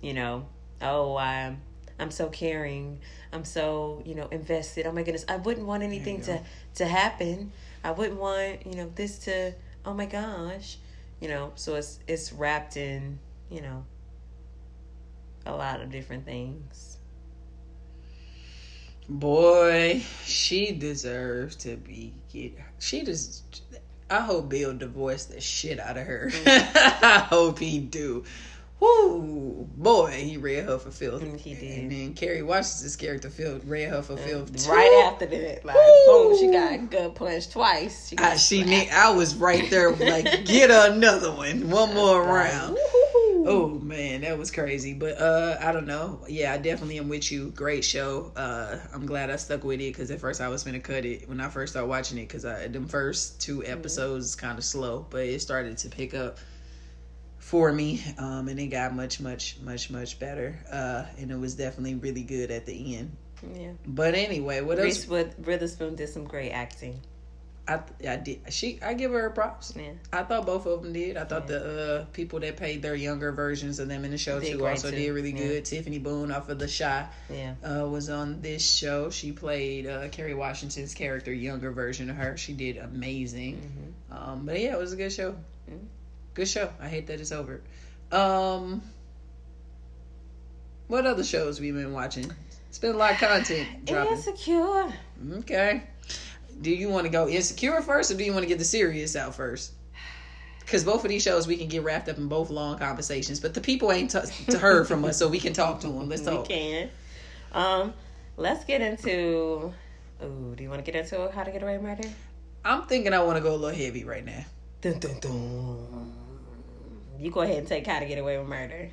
you know, oh, I'm I'm so caring. I'm so, you know, invested. Oh my goodness. I wouldn't want anything to to happen. I wouldn't want, you know, this to oh my gosh. You know, so it's it's wrapped in, you know, a lot of different things. Boy, she deserves to be get. She just. I hope Bill divorced the shit out of her. [laughs] I hope he do. Whoo, boy, he read her for filth. Mm, he did. And then Kerry Washington's character filth, read her for filth. too. Right after that, like boom, she got gut punched twice. She got I, she need, I was right there, like, get another one, one [laughs] more round. Oh man, that was crazy. But uh I don't know. Yeah, I definitely am with you. Great show. Uh I'm glad I stuck with it because at first I was gonna cut it when I first started watching it because I them first two episodes kind of slow, but it started to pick up for me. Um and it got much much much much better. Uh and it was definitely really good at the end. Yeah, But anyway, what else? Reese With- Witherspoon did some great acting. I I did she I give her props. Yeah, I thought both of them did. I thought the uh, people that played their younger versions of them in the show Did too also too. did really Yeah. good. Tiffany Boone off of The Chi yeah. uh, was on this show. She played uh, Kerry Washington's character, younger version of her. She did amazing. hmm Um, but yeah, it was a good show. Mm. Good show. I hate that it's over. Um, what other shows we been watching? It's been a lot of content [sighs] dropping. Insecure. Okay. Do you want to go insecure first, or do you want to get the serious out first? because both of these shows we can get wrapped up in both long conversations, but the people ain't t- heard from us, so we can talk to them. Let's talk. We can. Um, let's get into. Ooh, do you want to get into how to get away with murder? I'm thinking I want to go a little heavy right now. Dun, dun, dun. You go ahead and take how to get away with murder.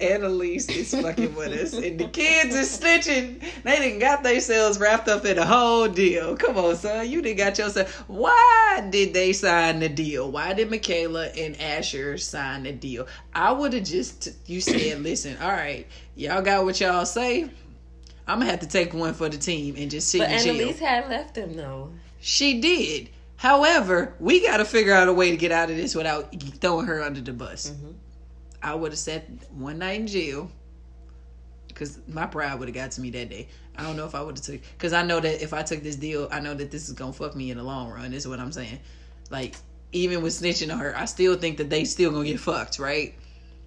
Annalise is fucking with us, and the kids is snitching. They didn't got themselves wrapped up in a whole deal. Come on, son, you didn't got yourself. Why did they sign the deal? Why did Michaela and Asher sign the deal? I would have just you said, [clears throat] listen, all right, y'all got what y'all say. I'm gonna have to take one for the team and just sit But in jail. Annalise had left them though. She did. However, we got to figure out a way to get out of this without throwing her under the bus. Mm-hmm. I would have sat one night in jail because my pride would have got to me that day. I don't know if I would have took because I know that if I took this deal, I know that this is gonna fuck me in the long run. This Is what I'm saying. Like even with snitching on her, I still think that they still gonna get fucked, right?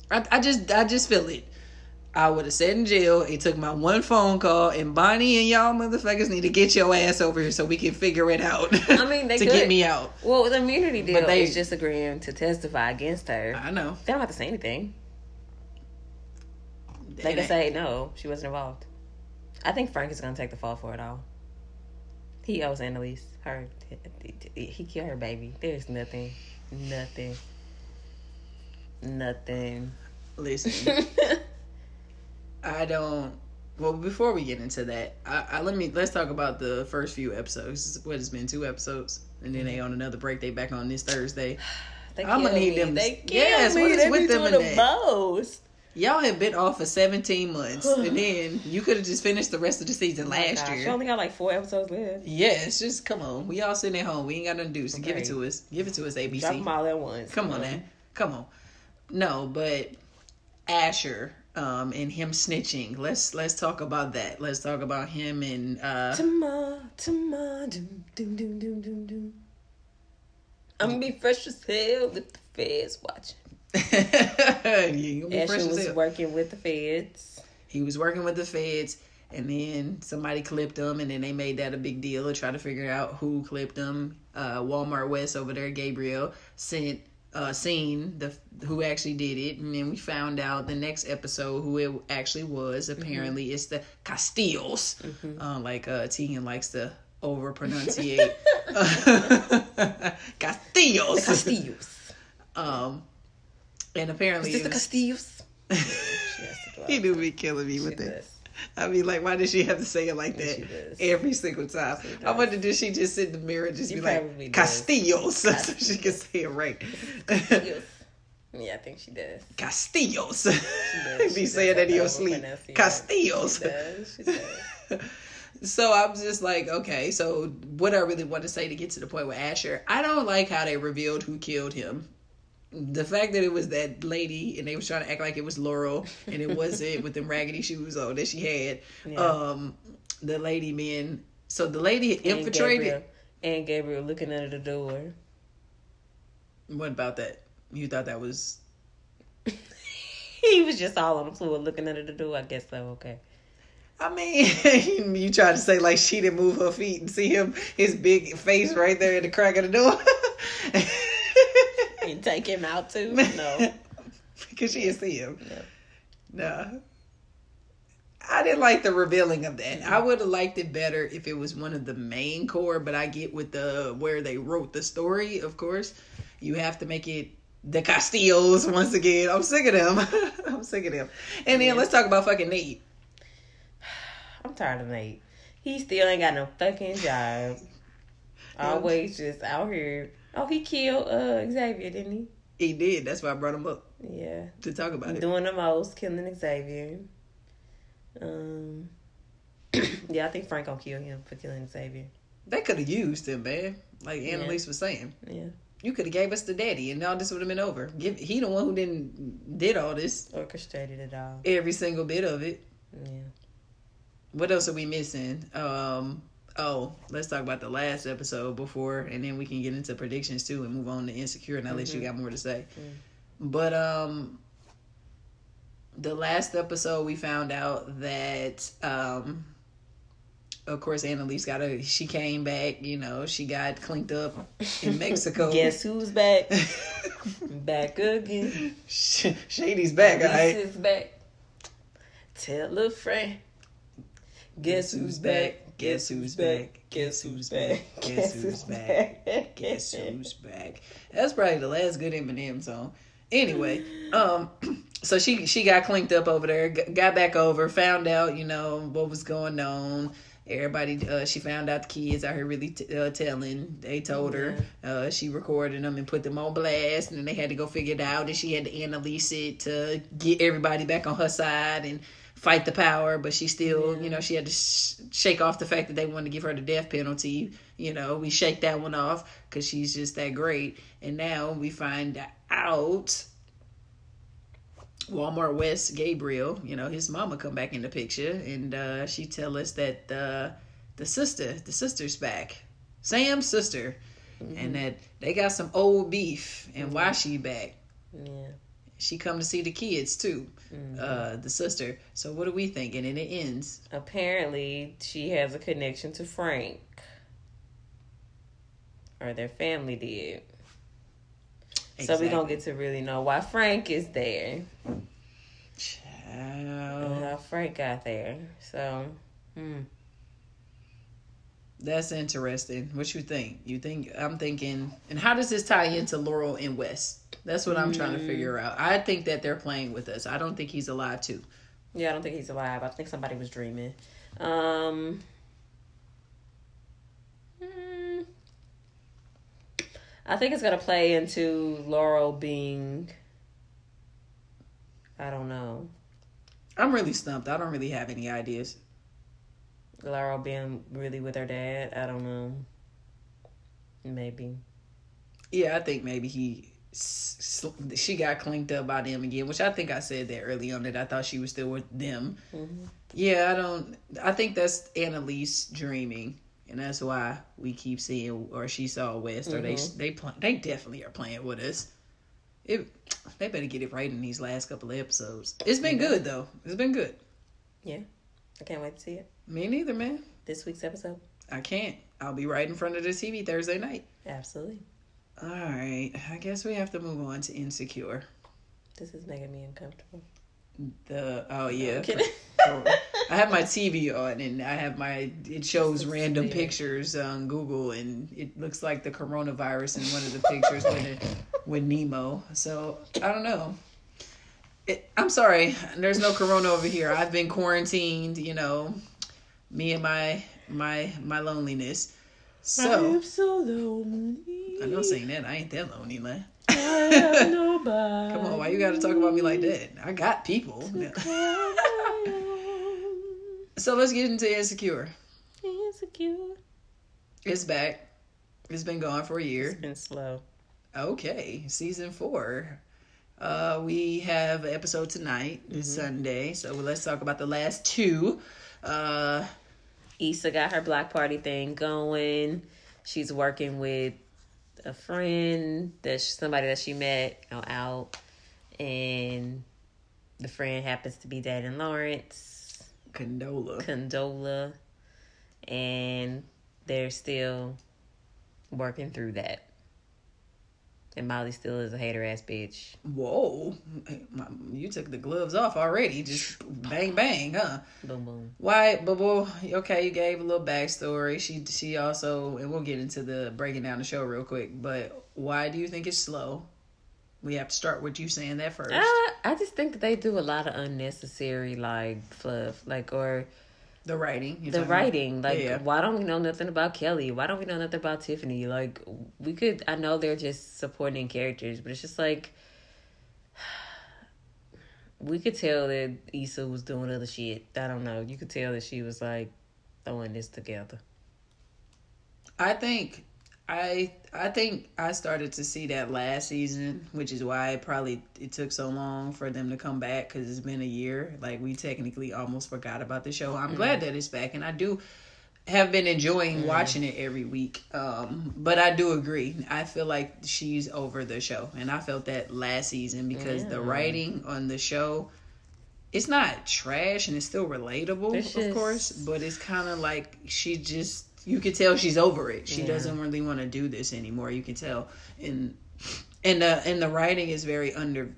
I, I just I just feel it. I would have sat in jail. It took my one phone call, and Bonnie and y'all motherfuckers need to get your ass over here so we can figure it out. I mean, they [laughs] to could. get me out. Well, the immunity deal but they- is just agreeing to testify against her. I know. They don't have to say anything. They It can say no, she wasn't involved. I think Frank is gonna take the fall for it all. He owes Annalise her. He killed her baby. There's nothing, nothing, nothing. Listen, [laughs] I don't. Well, before we get into that, I, I let me let's talk about the first few episodes. What has been two episodes, and then they mm-hmm. on another break. They back on this Thursday. [sighs] They I'ma need me. them- They killed Yes, me. what is they with them the that? most. Y'all have been off for seventeen months, [sighs] and then you could have just finished the rest of the season Oh last gosh, year. only got like four episodes left. Yes, just come on. We all sitting at home. We ain't got nothing to do. So give it to us. Give it to us, ABC. Drop them all at once. Come on, man. Come on. No, but Asher um and him snitching. Let's let's talk about that. Let's talk about him and uh Tomorrow, tomorrow, doom, doom, doom, doom, doom, doom. I'm gonna be fresh as hell with the feds watching. [laughs] you gonna be fresh Ashley as was working with the feds. He was working with the feds and then somebody clipped him and then they made that a big deal to try to figure out who clipped him. Uh Walmart Wes over there, Gabriel, sent uh seen the who actually did it. And then we found out the next episode who it actually was. Apparently it's the castillos uh, like uh tegan likes to over pronunciate castillos [laughs] [laughs] Castillos. um and apparently Is this the Castillos? [laughs] She has to do he do be killing me with She that does. I mean, like, why does she have to say it like that every single time? She I wonder, did she just sit in the mirror and just She be like, does. Castillos, [laughs] so she can say it right. Castillos. Yeah, I think she does. Castillos. does. [laughs] be She saying that in your sleep. Castillos. She does. She does. [laughs] So I'm just like, okay, so what I really want to say to get to the point with Asher, I don't like how they revealed who killed him. The fact that it was that lady and they was trying to act like it was Laurel and it wasn't with them raggedy [laughs] shoes on that she had. Yeah. Um, the lady being so the lady And infiltrated. Gabriel, and Gabriel looking under the door. What about that? You thought that was [laughs] He was just all on the floor looking under the door. I guess so. Okay. I mean, [laughs] you tried to say like she didn't move her feet and see him, his big face right there in the crack of the door. And take him out too. [laughs] No. because she didn't see him. Yep. Nah. I didn't like the revealing of that. I mm-hmm. would have liked it better if it was one of the main core, but I get with the where they wrote the story, of course. You have to make it the Castillos once again. I'm sick of them. [laughs] I'm sick of them. And then Yeah. let's talk about fucking Nate. [sighs] I'm tired of Nate. He still ain't got no fucking job. [laughs] Always just out here. Oh, he killed uh Xavier, didn't he? He did. That's why I brought him up Yeah. to talk about it. Doing the most, killing Xavier. Um [clears throat] Yeah, I think Frank gonna kill him for killing Xavier. They could have used him, man. Like Yeah. Was saying. Yeah. You could have gave us the daddy, and all this would have been over. Give he the one who didn't did all this, Orchestrated it all. every single bit of it. Yeah. What else are we missing? Um, oh, let's talk about the last episode before, and then we can get into predictions too, and move on to insecure. And unless you got more to say, but um, the last episode we found out that um, of course, Annalise got a. She came back. You know, she got cleaned up in Mexico. [laughs] Guess who's back? [laughs] back again. Shady's back. Annalise is back. Tell a friend. Guess who's back? Guess who's back? Guess who's back? Guess who's back? Guess who's back? That's probably the last good Eminem song. Anyway, [sighs] um, [clears throat] so she she got clinked up over there, got back over, found out you know what was going on. Everybody, uh, she found out the kids out here really t- uh, telling. They told her. Uh, she recorded them and put them on blast, and then they had to go figure it out. And she had to analyze it to get everybody back on her side and fight the power. But she still, Yeah. you know, she had to sh- shake off the fact that they wanted to give her the death penalty. You know, we shake that one off because she's just that great. And now we find out Walmart Wes Gabriel, you know, his mama come back in the picture and uh she tell us that uh the sister, the sister's back. Sam's sister. And that they got some old beef and why she back. Yeah. She come to see the kids too. Mm-hmm. Uh the sister. So what are we thinking? And it ends. Apparently, she has a connection to Frank. Or their family did. So we don't get to really know why Frank is there. Child. how Frank got there. So, hmm. That's interesting. What you think? You think I'm thinking and how does this tie into Laurel and Wes? That's what I'm trying to figure out. I think that they're playing with us. I don't think he's alive too. yeah, I don't think he's alive. I think somebody was dreaming. Um, hmm. I think it's gonna play into Laurel being. I don't know. I'm really stumped. I don't really have any ideas. Laurel being really with her dad. I don't know. Maybe. Yeah, I think maybe he she got clinked up by them again, which I think I said that early on that I thought she was still with them. Mhm. Yeah, I don't. I think that's Annalise dreaming, and that's why we keep seeing or she saw Wes or they Mhm. they pl- they definitely are playing with us. It they better get it right in these last couple of episodes. It's been good though. It's been good. Yeah, I can't wait to see it. Me neither, man. This week's episode. I can't. I'll be right in front of the TV Thursday night. Absolutely. All right. I guess we have to move on to Insecure. This is making me uncomfortable. The oh yeah. Kidding. I have my TV on and I have my it shows random weird. pictures on Google and it looks like the coronavirus in one of the pictures with it, with Nemo. So I don't know. It, I'm sorry, there's no corona over here. I've been quarantined, you know, me and my my my loneliness. So I'm so lonely. I know saying that I ain't that lonely, man. I have nobody. Come on, why you gotta talk about me like that? I got people. [laughs] So let's get into Insecure. Insecure. It's back. It's been gone for a year. It's been slow. Okay, season four. Uh, we have an episode tonight, this Mm-hmm. Sunday. So let's talk about the last two. Uh, Issa got her block party thing going. She's working with a friend that somebody that she met out, and the friend happens to be Dad and Lawrence, Condola. Condola, and they're still working through that. And Molly still is a hater ass bitch. Whoa, you took the gloves off already. Just bang bang, huh? Boom boom. Why, but well, okay, you gave a little backstory. She she also, and we'll get into the breaking down the show real quick. But why do you think it's slow? We have to start with you saying that first. Uh, I just think that they do a lot of unnecessary like fluff, like or the writing, the writing. Like, Yeah. why don't we know nothing about Kelly? Why don't we know nothing about Tiffany? Like, we could. I know they're just supporting characters, but it's just like [sighs] we could tell that Issa was doing other shit. I don't know. You could tell that she was like throwing this together. I think I I think I started to see that last season, which is why it probably it took so long for them to come back because it's been a year. Like we technically almost forgot about the show. I'm glad that it's back, and I do have been enjoying watching it every week. Um, but I do agree. I feel like she's over the show, and I felt that last season because the writing on the show it's not trash and it's still relatable, It's of course, but it's kind of like she just you could tell she's over it. She Yeah. doesn't really want to do this anymore. You can tell, and and the and the writing is very under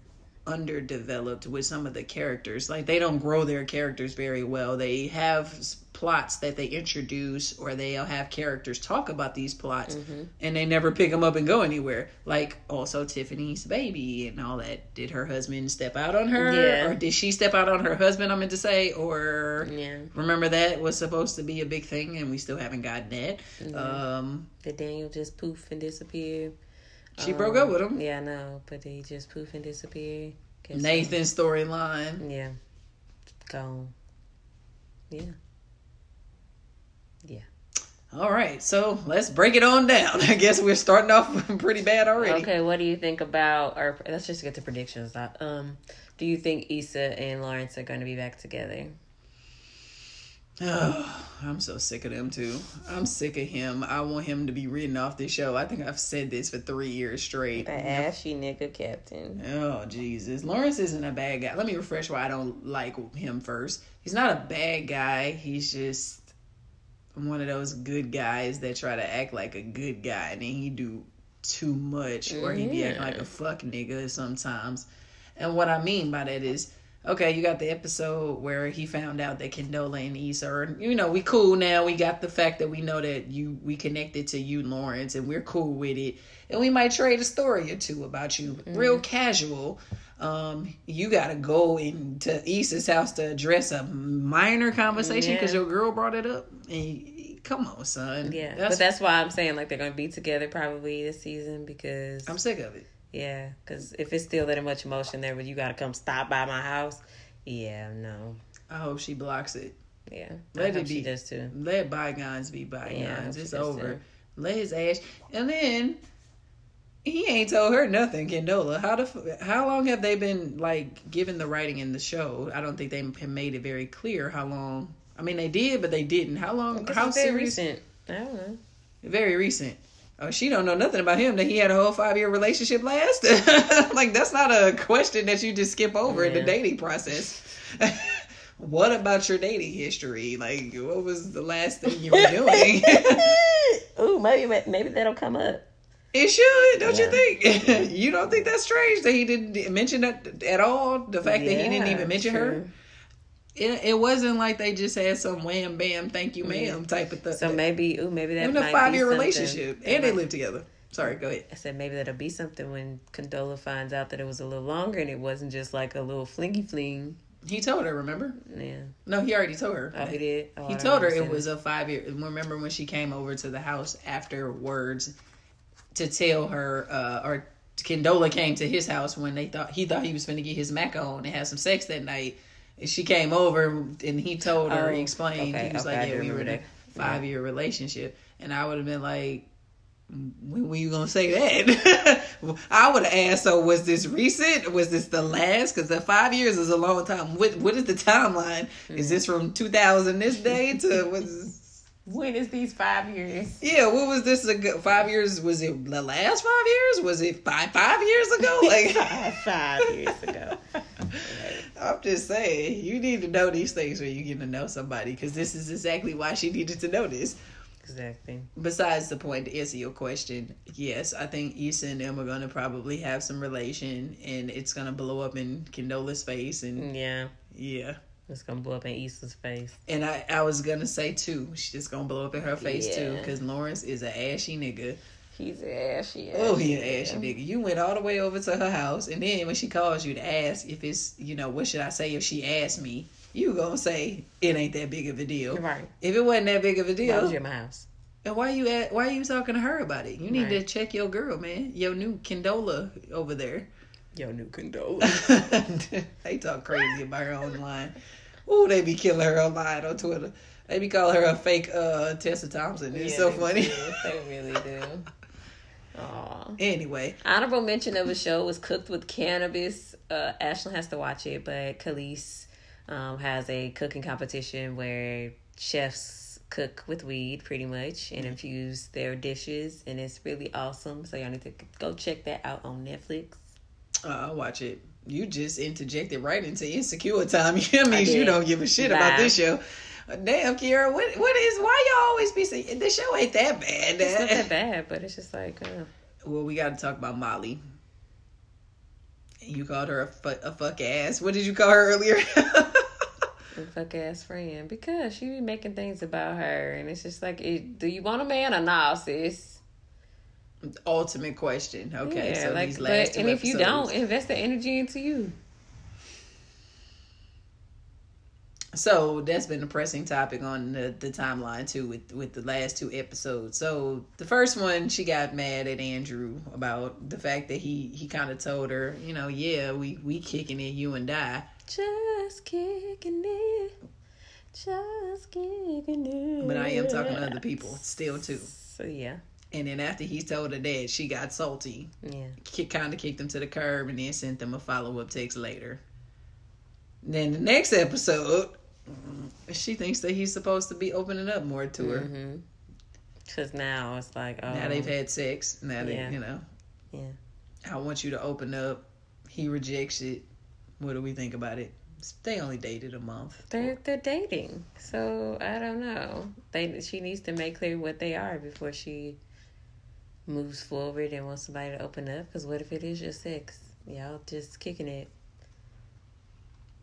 underdeveloped with some of the characters. Like they don't grow their characters very well. They have plots that they introduce, or they'll have characters talk about these plots, Mm-hmm. and they never pick them up and go anywhere. Like also Tiffany's baby and all that. Did her husband step out on her, Yeah. or did she step out on her husband? I meant to say, or Yeah. remember that was supposed to be a big thing, and we still haven't gotten that. Um, Did Daniel just poof and disappear? She broke up with him. Yeah, I know, but he just poof and disappear? Guess so. Nathan's storyline. Yeah. Gone. Yeah. Yeah. All right, so let's break it on down. [laughs] I guess we're starting off [laughs] pretty bad already. Okay, what do you think about or let's just get to predictions. Uh, Um do you think Issa and Lawrence are going to be back together? Oh, [sighs] I'm so sick of them too. I'm sick of him. I want him to be written off this show. I think I've said this for three years straight. The ashy nigga captain. Oh Jesus, Lawrence isn't a bad guy. Let me refresh why I don't like him first. He's not a bad guy. He's just one of those good guys that try to act like a good guy, and then he do too much, or he be acting like a mm-hmm. fuck nigga sometimes. And what I mean by that is, okay, you got the episode where he found out that Condola and Issa are, you know, we cool now. We got the fact that we know that you we connected to you, Lawrence, and we're cool with it. And we might trade a story or two about you, real casual. Um, you gotta go into Issa's house to address a minor conversation because Yeah. your girl brought it up. And come on, son. Yeah, that's, but that's why I'm saying like they're going to be together probably this season because I'm sick of it. Yeah, because if it's still that much emotion there, but you got to come stop by my house. Yeah, no, I hope she blocks it. yeah, Let I it hope she be. does too. Let bygones be bygones. she it's over. too. Let his ass. And then he ain't told her nothing, Condola. How the how long have they been like given the writing in the show? I don't think they have made it very clear how long. I mean, they did, but they didn't. How long? How serious? recent. I don't know. Very recent. Oh, she don't know nothing about him. That he had a whole five year relationship last. [laughs] like that's not a question that you just skip over in the dating process. [laughs] what about your dating history? Like, what was the last thing you were doing? [laughs] Ooh, maybe maybe that'll come up. it should, don't Yeah. you think? you don't think that's strange that he didn't mention that at all? The fact that he didn't even mention her. It, it wasn't like they just had some wham bam, thank you, ma'am type of thing. So maybe, ooh, maybe that in a five year relationship, and they live together. Sorry, go ahead. I said maybe that'll be something when Condola finds out that it was a little longer and it wasn't just like a little flingy fling. He told her, remember? Yeah. No, he already told her. Oh, he did. Oh, He I told her it was a five year. Remember when she came over to the house afterwards to tell her, uh, or Condola came to his house when they thought he thought he was going to get his mac on and have some sex that night. She came over and he told her, Oh, he explained, okay, he was okay, like, yeah, we were in a five year relationship. And I would have been like, when were you gonna say that? [laughs] I would have asked. So was this recent? Was this the last? Because the five years is a long time. What What is the timeline? Is this from two thousand this day to [laughs] was? When is these five years? Yeah, what was this? A good, five years? Was it the last five years? Was it five five years ago? Like [laughs] five, five years ago. I'm just saying, you need to know these things when you get to know somebody because this is exactly why she needed to know this. Exactly. besides the point to answer your question, yes, I think Issa and them are gonna probably have some relation, and it's gonna blow up in Condola's face, and Yeah. yeah. It's gonna blow up in Issa's face. And I, I was gonna say too, she's just gonna blow up in her face too, because Lawrence is an ashy nigga. He's an ashy. Oh, he an ashy nigga. You went all the way over to her house, and then when she calls you to ask if it's, you know, what should I say if she asked me, you gonna say it ain't that big of a deal. Right. If it wasn't that big of a deal, was you at my house? And why you at? Why are you talking to her about it? You need to check your girl, man. Your new Condola over there. Yo, new [laughs] condola. they talk crazy about her online. Ooh, they be killing her online on Twitter. They be calling her a fake uh, Tessa Thompson. It's so funny. They really do. Aw. anyway, Honorable mention of a show was Cooked with Cannabis. Uh, Ashlyn has to watch it, but Kelis um, has a cooking competition where chefs cook with weed pretty much and infuse their dishes, and it's really awesome. So y'all need to go check that out on Netflix. uh, I'll watch it. You just interjected right into insecure time. [laughs] That means did. you don't give a shit about this show. Damn, Kiara, what what is why y'all always be saying the show ain't that bad? It's not that [laughs] bad, but it's just like, uh, Well, we got to talk about Molly. You called her a, fu- a fuck ass. What did you call her earlier? [laughs] a fuck ass friend because she be making things about her, and it's just like, it, do you want a man or nah, sis? Ultimate question. Okay, yeah, so like, these but last two and if you don't, invest the energy into you. So that's been a pressing topic on the, the timeline too with with the last two episodes. So the first one, she got mad at Andrew about the fact that he he kind of told her, you know, yeah, we we kicking it, you and I. Just kicking it, just kicking it. But I am talking to other people still too. So yeah, And then after he told her that, she got salty. yeah. Kind of kicked him to the curb and then sent them a follow up text later. Then the next episode, she thinks that he's supposed to be opening up more to her. Mm-hmm. Cause now it's like, oh, Now they've had sex. Now they, Yeah. you know, yeah. I want you to open up. He rejects it. What do we think about it? They only dated a month. They're they're dating, so I don't know. They she needs to make clear what they are before she moves forward and wants somebody to open up. Because what if it is just sex? Y'all just kicking it.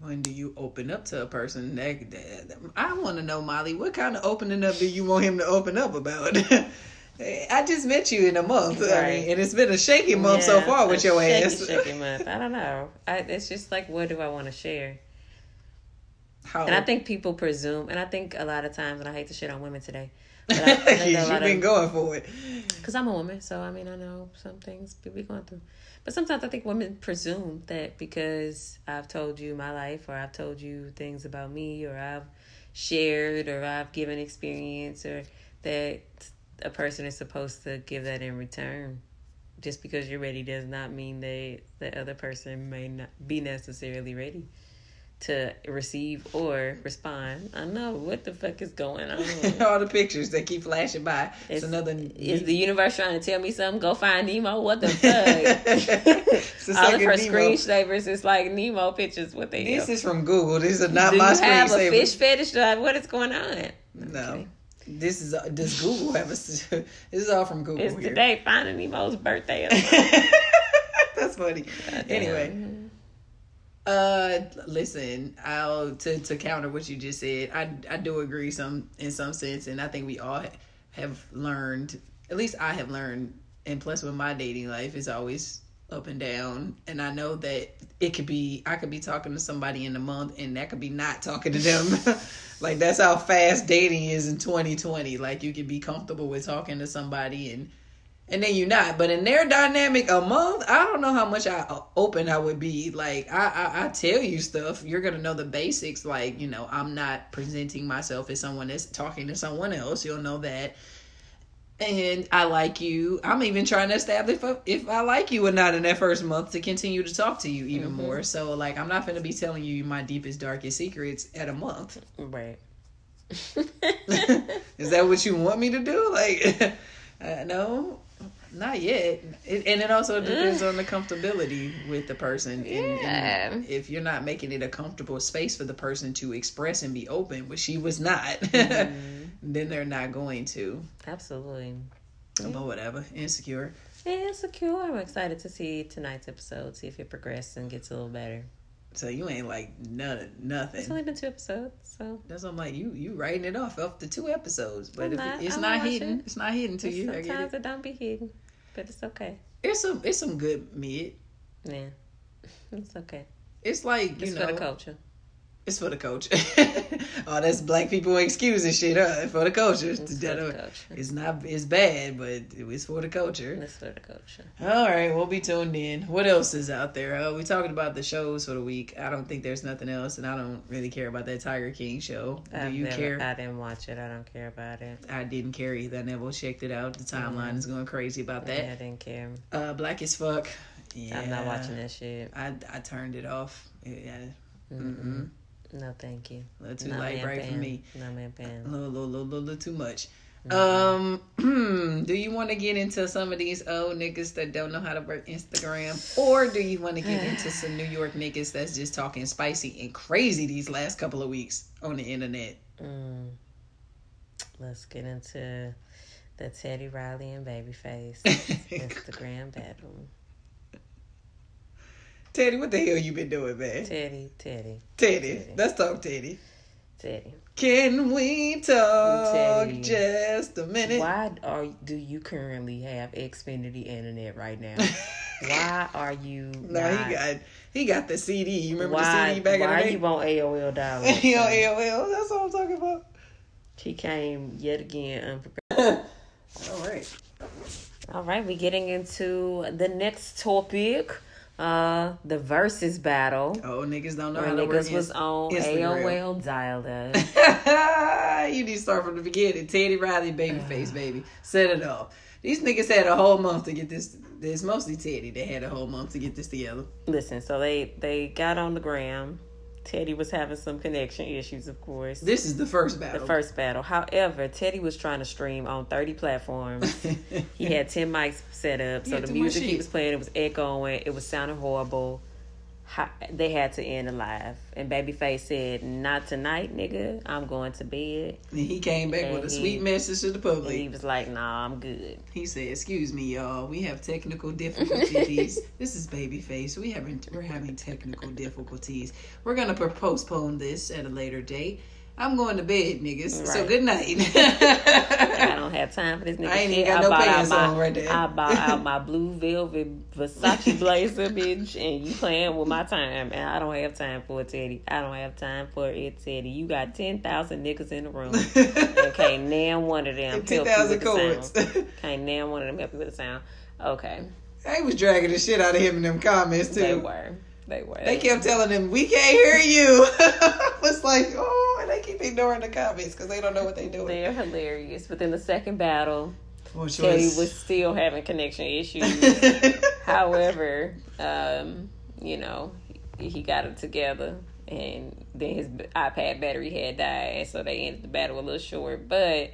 When do you open up to a person? That, that- I want to know, Molly. What kind of opening up do you want him to open up about? [laughs] I just met you in a month, I mean, and it's been a shaky month so far with your shaky, ass. Shaky [laughs] month. I don't know. I, it's just like, what do I want to share? How, And I think people presume, and I think a lot of times, and I hate to shit on women today, but I, I think [laughs] a you've been of going for it. because I'm a woman, so I mean I know some things people be going through. But sometimes I think women presume that because I've told you my life, or I've told you things about me, or I've shared, or I've given experience, or that a person is supposed to give that in return. Just because you're ready does not mean that the other person may not be necessarily ready to receive or respond. I know what the fuck is going on. [laughs] All the pictures that keep flashing by. It's, It's- another. Is the universe trying to tell me something? Go find Nemo. What the fuck? [laughs] [laughs] All of her screensavers is like Nemo pictures. What they This have. is from Google. This is not Do my you have a fish fetish? Like, what is going on? No. This is uh, does Google have a? This is all from Google It's here. today Finding Nemo's birthday. That's funny. Anyway, uh, listen, I'll to to counter what you just said. I I do agree some in some sense, and I think we all have learned. At least I have learned, and plus with my dating life, it's always up and down. And I know that it could be I could be talking to somebody in a month, and that could be not talking to them. [laughs] like that's how fast dating is in 2020. Like you can be comfortable with talking to somebody and and then you're not. But in their dynamic, a month, I don't know how much I uh, open I would be. Like I, I, I tell you stuff, you're gonna know the basics. Like you know, I'm not presenting myself as someone that's talking to someone else. You'll know that. And I like you. I'm even trying to establish if, if I like you or not in that first month to continue to talk to you even more. So like, I'm not gonna be telling you my deepest, darkest secrets at a month. right. [laughs] Is that what you want me to do? Like, [laughs] uh, no, not yet. It, and it also depends on the comfortability with the person. And, Yeah. and if you're not making it a comfortable space for the person to express and be open, which she was not, [laughs] Mm-hmm. then they're not going to. Absolutely. But whatever, insecure. Insecure. I'm excited to see tonight's episode. See if it progresses and gets a little better. So you ain't like none, nothing. It's only been two episodes, so That's what I'm like. You you writing it off after two episodes, but if not. it, it's I'll not hidden, it. it's not hidden to you. Sometimes it. it don't be hidden, but it's okay. It's some it's some good mid. Yeah, [laughs] it's okay. It's like you It's know for the culture. It's for the coach. [laughs] oh, that's black people excuse and shit, huh? For the culture. It's for the culture. It's not it's bad, but it's for the culture. It's for the culture. All right, we'll be tuned in. What else is out there? Uh, we talking about the shows for the week. I don't think there's nothing else, and I don't really care about that Tiger King show. Do I've you never, care? I didn't watch it. I don't care about it. I didn't care either. I never checked it out. The timeline is going crazy about that. Yeah, I didn't care. Uh, Black as fuck. Yeah, I'm not watching that shit. I I turned it off. Yeah, Mm-mm. No, thank you. a little too Not light man bright for me. No man A fan. little, little, little, little too much. Um, [clears throat] do you want to get into some of these old niggas that don't know how to work Instagram, or do you want to get into [sighs] some New York niggas that's just talking spicy and crazy these last couple of weeks on the internet? Mm. Let's get into the Teddy Riley and Babyface [laughs] Instagram battle. Teddy, what the hell you been doing, man? Teddy, Teddy, Teddy, Teddy. let's talk, Teddy. Teddy. Can we talk Teddy. just a minute? Why are do you currently have Xfinity internet right now? [laughs] Why are you? No, not, he got he got the CD. You remember the CD back why in the day? you on AOL dial? He on AOL. That's what I'm talking about. He came yet again unprepared. [laughs] All right. All right, we're getting into the next topic. Uh, the Verzuz battle. Oh, niggas don't know Where how niggas was on Instagram. AOL dial up. [laughs] you need to start from the beginning. Teddy Riley, babyface, baby. Set it off. These niggas had a whole month to get this. It's mostly Teddy that had a whole month to get this together. Listen, so they they got on the gram. Teddy was having some connection issues, of course. This is the first battle. the first battle. However, Teddy was trying to stream on 30 platforms. [laughs] he had 10 mics set up, He so the music he was playing, it was echoing, it was sounding horrible. They had to end the live. And Babyface said, Not tonight, nigga. I'm going to bed. And he came back And with a he- sweet message to the And he was like, Nah, I'm good. He said, "Excuse me, y'all. We have technical difficulties. [laughs] this is Babyface. We having we're having technical difficulties. We're gonna postpone this at a later date. I'm going to bed, niggas. So good night." [laughs] I don't have time for this nigga I ain't shit. even got no bought out pants my, on right there. I bought out my [laughs] blue velvet Versace blazer, bitch, and you playing with my time, and I don't have time for it, Teddy. I don't have time for it, Teddy. You got ten thousand niggas in the room, okay, [laughs] can't one of them Ten thousand chords. sound. [laughs] Can't one of them help you with the sound. Okay, They was dragging the shit out of him in them comments too. they were, they were. They kept telling him, "We can't hear you." [laughs] I was like, "Oh," and they keep ignoring the comments because they don't know what they're doing. They're hilarious. But then the second battle, Which Teddy was- was still having connection issues. [laughs] However, um, you know, he, he got it together, and then his iPad battery had died, so they ended the battle a little short. But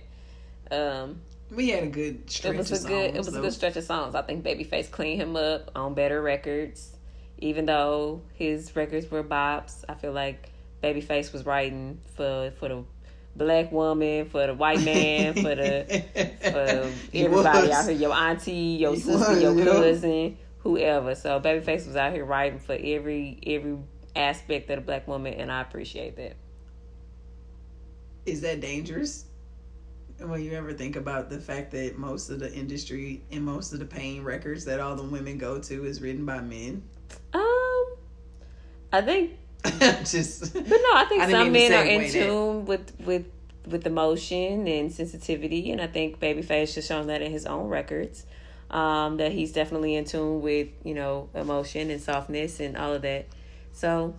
um, we had a good stretch it was a good, it was a good stretch of songs. I think Babyface cleaned him up on better records, even though his records were bops. I feel like Babyface was writing for for the black woman, for the white man, for the [laughs] for everybody out here, your auntie, your He sister, was, your you know? cousin, whoever. So Babyface was out here writing for every every aspect of the black woman, and I appreciate that. Is that dangerous? When you ever think about the fact that most of the industry and most of the pain records that all the women go to is written by men? Um, I think [laughs] Just But no, I think I some men are in that. tune with with with emotion and sensitivity, and I think Babyface has shown that in his own records. Um, that he's definitely in tune with you know emotion and softness and all of that. So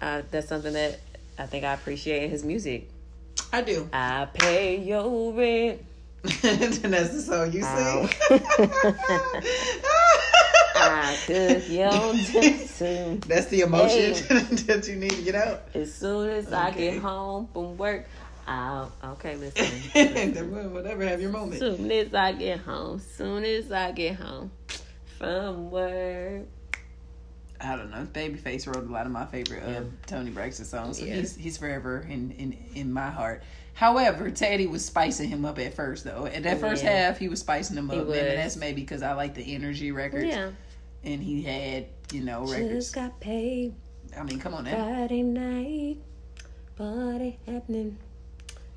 uh, that's something that I think I appreciate in his music. I do. I pay your rent. [laughs] and that's the song you Ow. [laughs] sing. I cook your dinner That's the emotion [laughs] that you need to get out. as soon as I get home from work. I'll, okay, listen. [laughs] Whatever, have your moment. Soon as I get home, soon as I get home from work. I don't know. Babyface wrote a lot of my favorite uh, Toni Braxton songs, so Yeah. he's he's forever in, in in my heart. However, Teddy was spicing him up at first, though. At that first Yeah. half, he was spicing him up. Maybe was. that's maybe because I like the energy records, Yeah. And he had you know records. Just got paid I mean, come on now. Friday night. Party happening.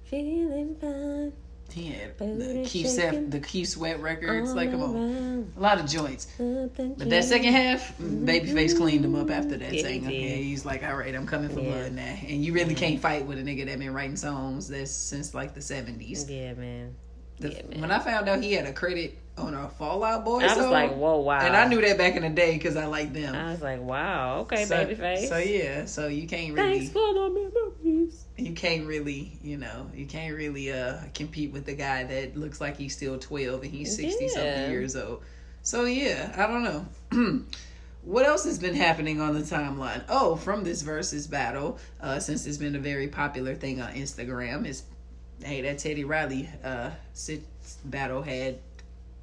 Feeling fine. He had the Keith shaking. The Keith Sweat records. like, come on, around. a lot of joints. Something But that second half, Mm-hmm. Babyface cleaned him up after that. Yeah, he saying, did. yeah, he's like, all right, I'm coming for Yeah. blood now. And you really can't fight with a nigga that been writing songs that's since like the 70s. Yeah, man. The- Yeah, when I found out he had a credit on a Fall Out Boy I was song, like, whoa, wow. and I knew that back in the day because I liked them. I was like, wow, okay, so, babyface. So yeah, so you can't really, Thanks for the memories. you can't really, you know, you can't really uh compete with the guy that looks like he's still 12 and he's 60 Yeah. something years old. So yeah, I don't know. [clears throat] What else has been happening on the timeline? Oh, from this Verzuz battle, uh, since it's been a very popular thing on Instagram, is hey, that Teddy Riley uh sit battle had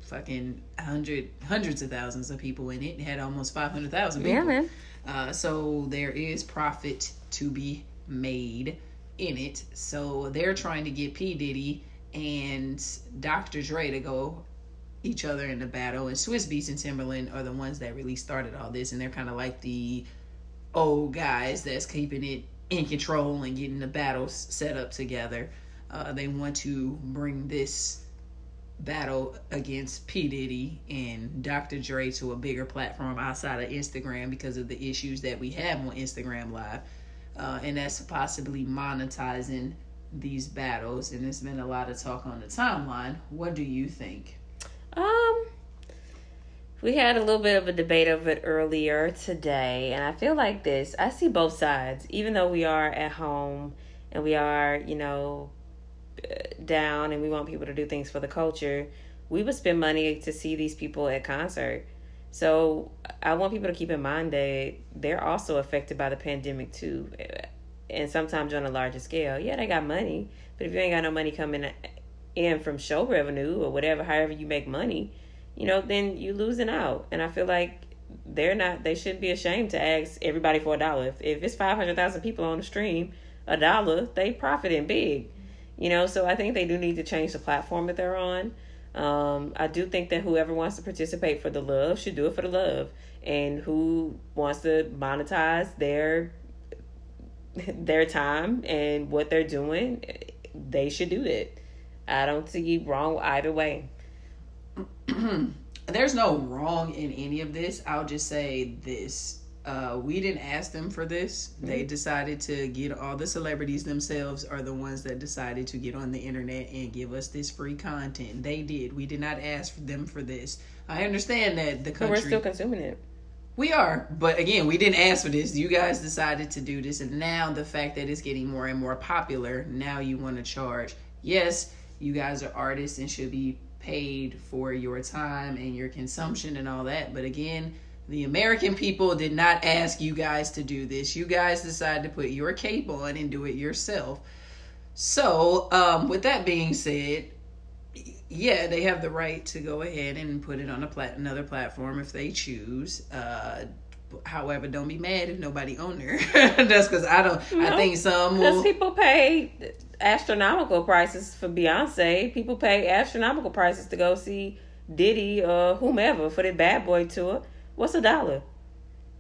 fucking hundred hundreds of thousands of people in it. It had almost five hundred thousand people. Yeah, man. Uh, so there is profit to be made in it. So they're trying to get P Diddy and Dr. Dre to go each other in the battle. And Swizz Beatz and Timbaland are the ones that really started all this, and they're kind of like the old guys that's keeping it in control and getting the battles set up together. Uh, they want to bring this battle against P. Diddy and Dr. Dre to a bigger platform outside of Instagram because of the issues that we have on Instagram Live. Uh, and that's possibly monetizing these battles. And there's been a lot of talk on the timeline. What do you think? Um, we had a little bit of a debate of it earlier today, and I feel like this. I see both sides, even though we are at home and we are, you know, down and we want people to do things for the culture. We would spend money to see these people at concert. So I want people to keep in mind that they're also affected by the pandemic too, and sometimes on a larger scale. Yeah, they got money, but if you ain't got no money coming in from show revenue or whatever, however you make money, you know, then you losing out. And I feel like they're not. They shouldn't be ashamed to ask everybody for a dollar. If if it's five hundred thousand people on the stream, a dollar, they profiting big. You know, so I think they do need to change the platform that they're on. Um, I do think that whoever wants to participate for the love should do it for the love, and who wants to monetize their [laughs] their time and what they're doing, they should do that. I don't see wrong either way. [clears throat] There's no wrong in any of this. I'll just say this. Uh, we didn't ask them for this. Mm-hmm. They decided to get all the celebrities themselves are the ones that decided to get on the internet and give us this free content. They did. We did not ask them for this. I understand that the country. But we're still consuming it. We are, but again, we didn't ask for this. You guys decided to do this, and now the fact that it's getting more and more popular, now you want to charge. Yes, you guys are artists and should be paid for your time and your consumption and all that. But again, the American people did not ask you guys to do this. You guys decided to put your cape on and do it yourself. So, um, with that being said, yeah, they have the right to go ahead and put it on a plat- another platform if they choose. Uh, however, don't be mad if nobody own there. [laughs] That's because I don't. No, I think some because people pay astronomical prices for Beyonce. People pay astronomical prices to go see Diddy or whomever for their Bad Boy tour. What's a dollar?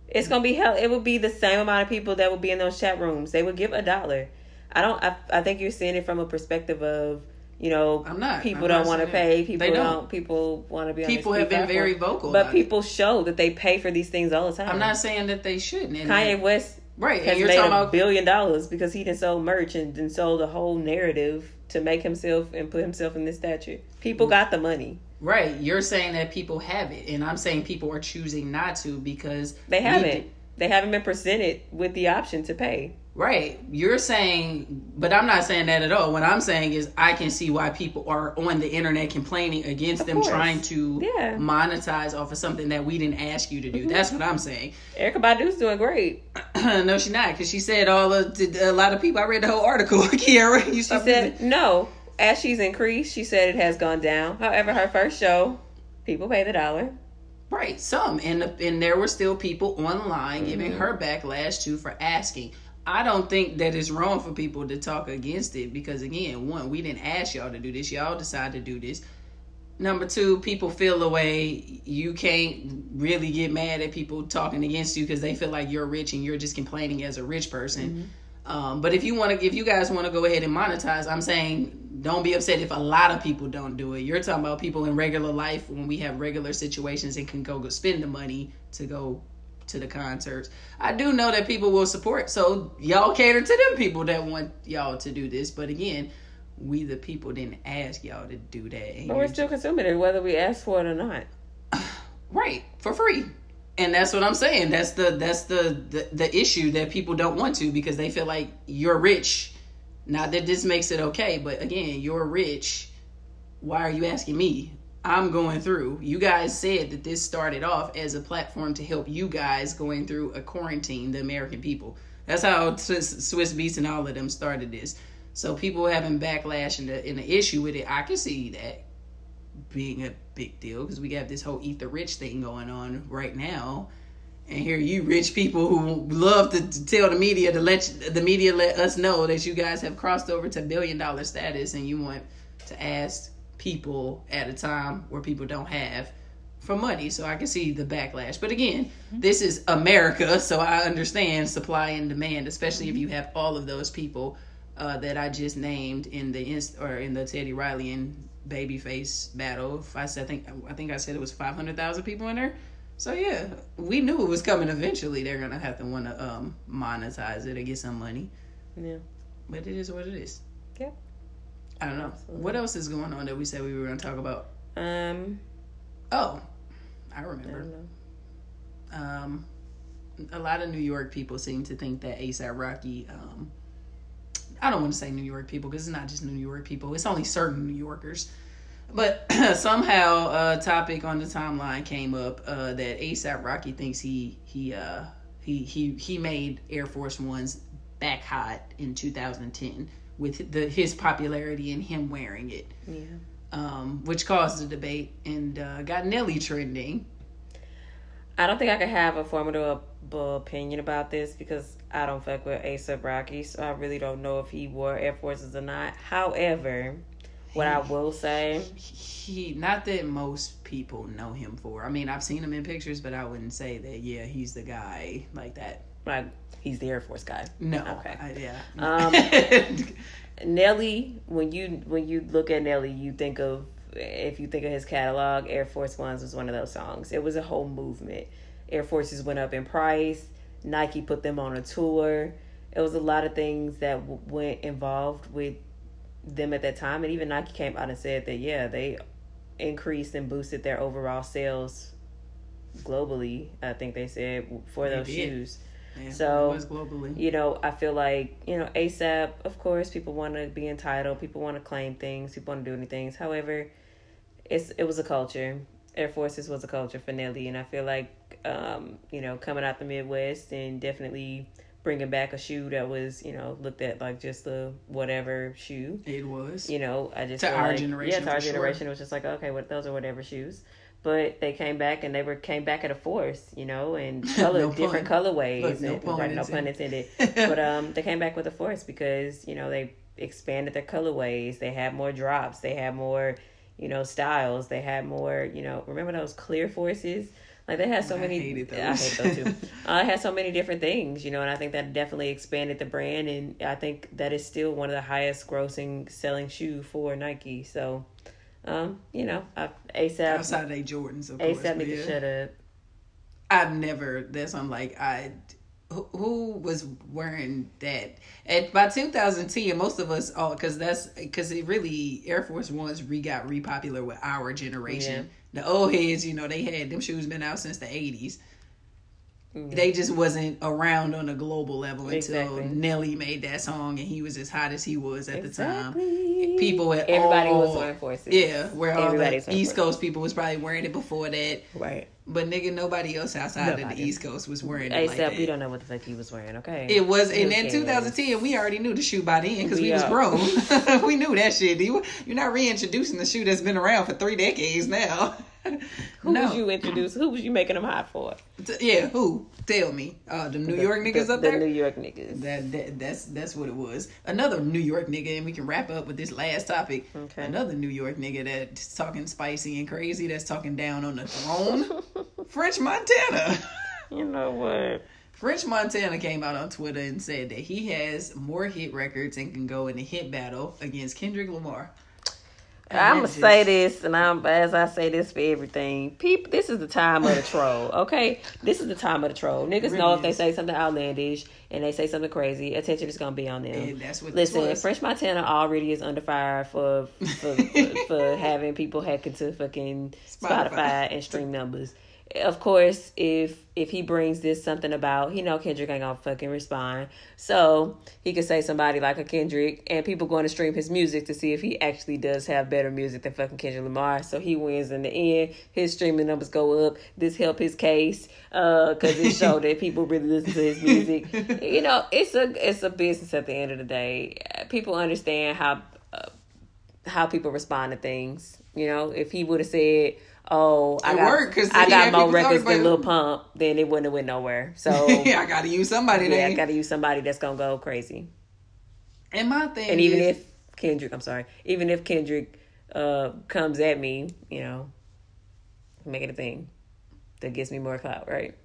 It's gonna be hell. It would be the same amount of people that would be in those chat rooms. They would give a dollar. I don't. I, I think you're seeing it from a perspective of you know, I'm not. People I'm don't want to pay. People don't. don't. People want to be. People have been platform. very vocal, but people it. show that they pay for these things all the time. I'm not saying that they shouldn't. And Kanye West, right? Has made a about billion dollars because he didn't sell merch and then sold a whole narrative to make himself and put himself in this stature. People got the money. Right. You're saying that people have it, and I'm saying people are choosing not to because they haven't. They haven't been presented with the option to pay. Right. You're saying, but I'm not saying that at all. What I'm saying is, I can see why people are on the internet complaining against of them course. trying to yeah. monetize off of something that we didn't ask you to do. Mm-hmm. That's what I'm saying. Erykah Badu's doing great. [clears throat] no, she's not, because she said all of a lot of people. I read the whole article. [laughs] Kiara, you she said no. As she's increased, she said it has gone down. However, her first show, people pay the dollar. Right, some, and and there were still people online mm-hmm. giving her backlash too for asking. I don't think that it's wrong for people to talk against it because again, one, we didn't ask y'all to do this. Y'all decided to do this. Number two, people feel the way you can't really get mad at people talking against you because they feel like you're rich and you're just complaining as a rich person. Mm-hmm. Um, but if you want to, if you guys want to go ahead and monetize, I'm saying don't be upset if a lot of people don't do it. You're talking about people in regular life when we have regular situations and can go, go spend the money to go to the concerts. I do know that people will support, so y'all cater to them people that want y'all to do this. But again, we the people didn't ask y'all to do that. But we're still consuming it, whether we ask for it or not. [sighs] Right, for free. And that's what I'm saying. That's the that's the, the the issue that people don't want to because they feel like you're rich. Not that this makes it okay, but again, you're rich. Why are you asking me? I'm going through. You guys said that this started off as a platform to help you guys going through a quarantine, the American people. That's how swiss, Swizz Beatz and all of them started this. So people having backlash and the, and the issue with it, I can see that being a big deal because we got this whole eat the rich thing going on right now. And here you rich people who love to, to tell the media to let you, the media let us know that you guys have crossed over to billion dollar status and you want to ask people at a time where people don't have for money. So I can see the backlash. But again, this is America, so I understand supply and demand, especially if you have all of those people uh, that I just named in the inst- or in the Teddy Riley and Babyface battle. If I said, I think I think I said it was five hundred thousand people in there. So yeah, we knew it was coming eventually. They're gonna have to want to um, monetize it or get some money. Yeah. But it is what it is. Yep. I don't know. Absolutely. What else is going on that we said we were gonna talk about? Um, Oh, I I remember. don't know. um, a lot of New York people seem to think that ASAP Rocky. Um, I don't want to say New York people because it's not just New York people. It's only certain New Yorkers. But [clears throat] somehow a topic on the timeline came up uh, that ASAP Rocky thinks he he uh, he he he made Air Force Ones back hot in 2010 with the his popularity and him wearing it, Yeah. um, which caused a debate and uh, got Nelly trending. I don't think I could have a formidable opinion about this because I don't fuck with ASAP Rocky, so I really don't know if he wore Air Forces or not. However, what I will say, he not that most people know him for. I mean, I've seen him in pictures, but I wouldn't say that. Yeah, he's the guy like that. like, he's the Air Force guy. No, Okay. I, yeah. Um, [laughs] Nelly, when you when you look at Nelly, you think of if you think of his catalog, Air Force Ones was one of those songs. It was a whole movement. Air Forces went up in price. Nike put them on a tour. It was a lot of things that w- went involved with them at that time, and even Nike came out and said that yeah, they increased and boosted their overall sales globally. I think they said for They those did. shoes Yeah, So, was globally. you know, I feel like, you know, ASAP, of course, people want to be entitled, people want to claim things, people want to do any things. However, it's it was a culture. Air Forces was a culture for Nelly, and I feel like, um, you know, coming out the Midwest and definitely bringing back a shoe that was, you know, looked at like just the whatever shoe. It was. You know, I just To our like, generation, yeah, to our for sure. generation, it was just like okay, what those are whatever shoes. But they came back and they were came back at a force, you know, and [laughs] color No different pun. colorways. Look, no and, pun right, no pun intended. intended. [laughs] but um, they came back with a force because you know they expanded their colorways. They had more drops. They had more, you know, styles. They had more, you know. Remember those clear forces? Like they had so I many. hated I hate those too. [laughs] uh, had so many different things, you know, and I think that definitely expanded the brand, and I think that is still one of the highest grossing selling shoe for Nike. So, um, you know, I, ASAP, Outside of they Jordans, of course. ASAP but need to yeah. shut up. I've never. That's I'm like I. Who, who was wearing that? At by 2010, most of us all because that's because it really Air Force Ones re got repopular with our generation. The old heads, you know, they had them shoes been out since the 80s. Mhm. They just wasn't around on a global level until Exactly. Nelly made that song and he was as hot as he was at the time. People at everybody all, was wearing forces. Yeah, where all the East. Coast people was probably wearing it before that. right. But nigga, nobody else outside of the East Coast was wearing it ASAP, like that. we don't know what the fuck he was wearing. Okay, It was, and cares? 2010, we already knew the shoe by then because we, We was grown. [laughs] [laughs] we knew that shit. You, you're not reintroducing the shoe that's been around for three decades now. [laughs] Who no. was you introduce? Who was you making them hot for? Yeah, who? Tell me. Uh, the New The- York niggas the, up there. the. New York niggas. That, that that's that's what it was. Another New York nigga, and we can wrap up with this last topic. Okay. Another New York nigga that's talking spicy and crazy. That's talking down on the throne. [laughs] French Montana. you know what? French Montana came out on Twitter and said that he has more hit records and can go in a hit battle against Kendrick Lamar. I'm gonna say this, and I'm as I say this for everything. People, this is the time of the troll. Okay, this is the time of the troll. Niggas know really if they say something outlandish and they say something crazy, attention is gonna be on them. And that's what Listen. French Montana already is under fire for for, for, [laughs] for having people hacking to fucking Spotify. Spotify. and stream numbers. Of course, if if he brings this something about, he know Kendrick ain't gonna fucking respond. So he could say somebody like a Kendrick, and people going to stream his music to see if he actually does have better music than fucking Kendrick Lamar. So he wins in the end. His streaming numbers go up. This help his case uh, because it showed that [laughs] people really listen to his music. you know, it's a it's a business at the end of the day. People understand how uh, how people respond to things. You know, if he would have said oh, I it got, worked because I got more records than Lil Pump, then it wouldn't have went nowhere. [laughs] So yeah, I got to use somebody. Yeah, then. I got to use somebody that's gonna go crazy. And my thing, and even is, if Kendrick, I'm sorry, even if Kendrick uh comes at me, you know, make it a thing that gives me more clout, right?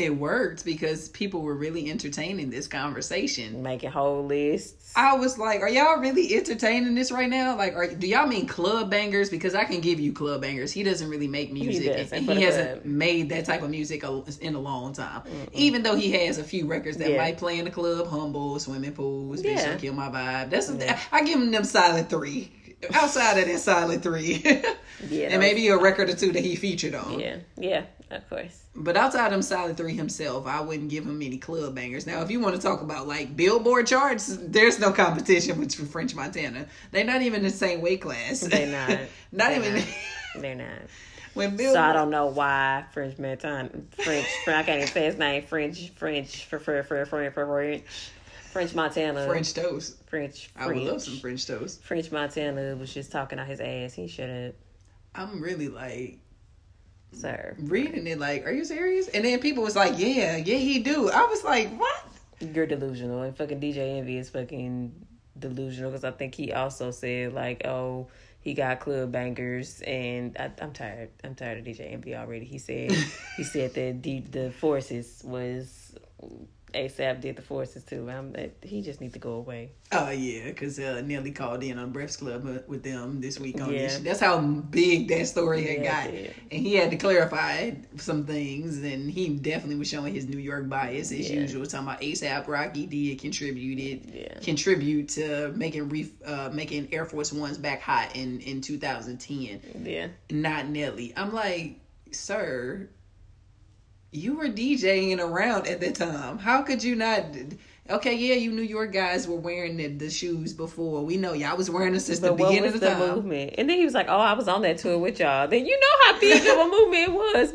It worked because people were really entertaining this conversation. Making whole lists. I was like, are y'all really entertaining this right now? Like, are, do y'all mean club bangers? Because I can give you club bangers. He doesn't really make music. He and, and he hasn't made that type of music in a long time. Mm-mm. Even though he has a few records that yeah. might play in the club, Humble, Swimming Pools, Bitch. Don't Kill My Vibe. That's yeah. I give him them silent three. Outside of that silent three. [laughs] yeah, and maybe a record or two that he featured on. Yeah, yeah, of course. But outside of Silent Three himself, I wouldn't give him any club bangers. Now, if you want to talk about like Billboard charts, there's no competition with French Montana. They're not even the same weight class. They're [laughs] not. not They're even. Not. They're [laughs] not. When Billboard... So I don't know why French Montana, French, I can't even say his name. French, French, for for for for French. French Montana. French toast. French, French. I would love some French toast. French Montana was just talking out his ass. He should have. I'm really like sir. Reading it like, are you serious? And then people was like, yeah, yeah, he do. I was like, what? You're delusional. And fucking DJ Envy is fucking delusional because I think he also said like, oh, he got club bangers, and I, am tired. I'm tired of DJ Envy already. He said [laughs] he said that the the forces was ASAP did the forces too. I'm, he just needs to go away. Oh yeah, because uh, Nelly called in on Breakfast Club uh, with them this week on yeah. this. That's how big that story had yeah, got, and he had to clarify some things. And he definitely was showing his New York bias as yeah. usual, talking about ASAP Rocky did contributed yeah. contribute to making re- uh, making Air Force Ones back hot in in 2010. Yeah, not Nelly. I'm like, sir you were DJing around at that time. How could you not? Okay, yeah, you New York guys were wearing the, the shoes before. We know y'all was wearing them since but the beginning of the, the movement? And then he was like, "Oh, I was on that tour with y'all." Then you know how big of a [laughs] movement it was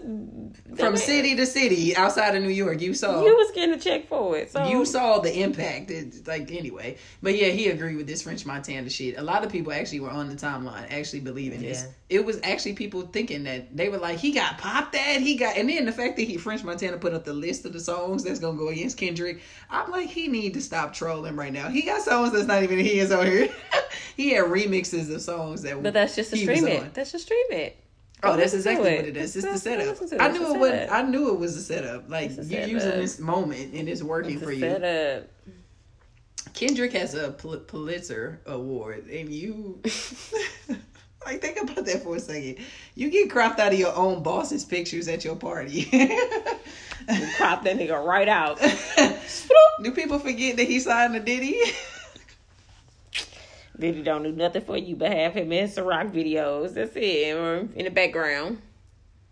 from city to city outside of New York. You saw you was getting a check for it. So you saw the impact. It, like anyway, but yeah, he agreed with this French Montana shit. A lot of people actually were on the timeline actually believing yeah. this. It was actually people thinking that they were like, he got popped that he got, and then the fact that he French Montana put up the list of the songs that's gonna go against Kendrick. I'm like, he need to stop trolling right now. He got songs that's not even his on here. [laughs] he had remixes of songs that. Were. But that's just a stream it. That's just stream it. Oh, that's exactly it. what it is. It's the setup. I knew it was. I knew it was a setup. Like you're using this moment and it's working it's for you. Setup. Kendrick has a Pulitzer Award, and you. [laughs] like think about that for a second. You get cropped out of your own boss's pictures at your party. [laughs] You crop that nigga right out. [laughs] Do people forget that he signed a Diddy? Diddy don't do nothing for you but have him in rock videos. That's it, or in the background.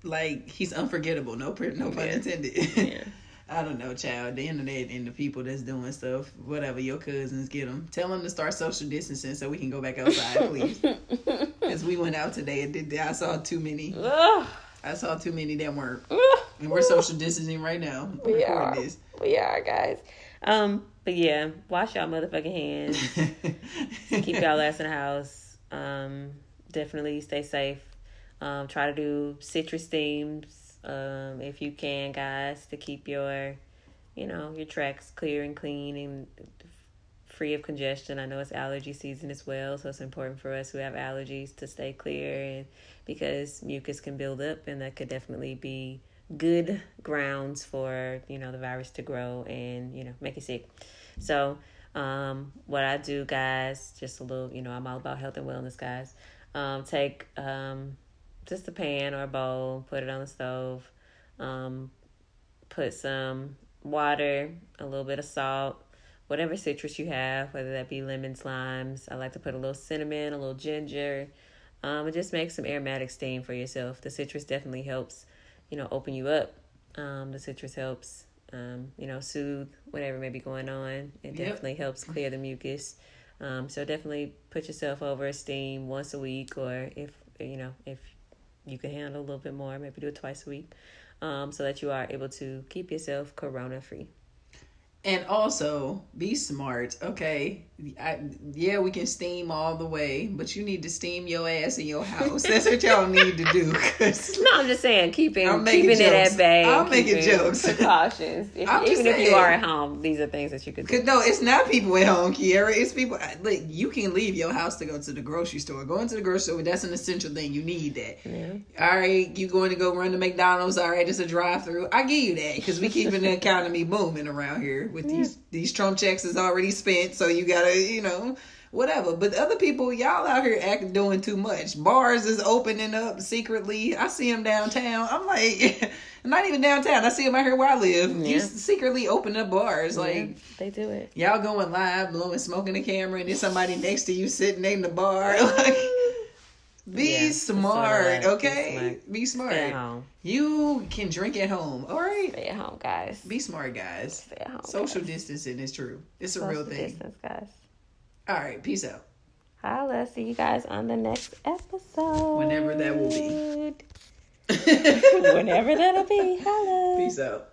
Like he's unforgettable. No, no pun yeah. intended. Yeah. [laughs] I don't know, child. The internet and the people that's doing stuff, whatever your cousins get them. Tell them to start social distancing so we can go back outside, please. [laughs] As we went out today and did, I saw too many. Ugh. I saw too many that weren't. And we're social distancing right now. We are. This. We are, guys. Um, but yeah, wash y'all motherfucking hands. [laughs] Keep y'all ass in the house. Um, definitely stay safe. Um, try to do citrus steams um, if you can, guys, to keep your, you know, your tracks clear and clean and free of congestion. I know it's allergy season as well, so it's important for us who have allergies to stay clear and because mucus can build up and that could definitely be good grounds for you know the virus to grow and you know make you sick. So um what i do guys just a little you know i'm all about health and wellness guys. Um take um just a pan or a bowl put it on the stove um put some water a little bit of salt whatever citrus you have whether that be lemons limes. I like to put a little cinnamon a little ginger. Um, and just make some aromatic steam for yourself. The citrus definitely helps you know, open you up. Um, the citrus helps, um, you know, soothe whatever may be going on. It Yep. definitely helps clear the mucus. Um, so definitely put yourself over a steam once a week, or if you know if you can handle a little bit more, maybe do it twice a week, um, so that you are able to keep yourself corona free. And also be smart, okay? I, yeah, we can steam all the way, but you need to steam your ass in your house. That's what y'all need to do. No, I'm just saying keeping keeping it at bay. I'm making jokes. Precautions. [laughs] If, even if you are at home, these are things that you could do. No, it's not people at home, Kiara. It's people. Like you can leave your house to go to the grocery store. Going to the grocery store, that's an essential thing. You need that. Yeah. All right, you going to go run to McDonald's? All right, it's a drive-through. I give you that because we keeping the [laughs] economy booming around here with these these Trump checks is already spent, so you gotta you know whatever. But other people, y'all out here acting doing too much. Bars is opening up secretly. I see them downtown. I'm like, [laughs] not even downtown. I see them out here where I live. You secretly open up bars like. They do it. Y'all going live, blowing smoke in the camera, and there's somebody next to you sitting in the bar. [laughs] Like, be Yeah, smart, okay? Be smart. At home. You can drink at home. All right. Stay at home, guys. Be smart, guys. Stay at home. Social guys. distancing is true. It's a real thing. distance, guys. All right. Peace out. Holla. See you guys on the next episode. Whenever that will be. [laughs] [laughs] Whenever that'll be. Holla. Peace out.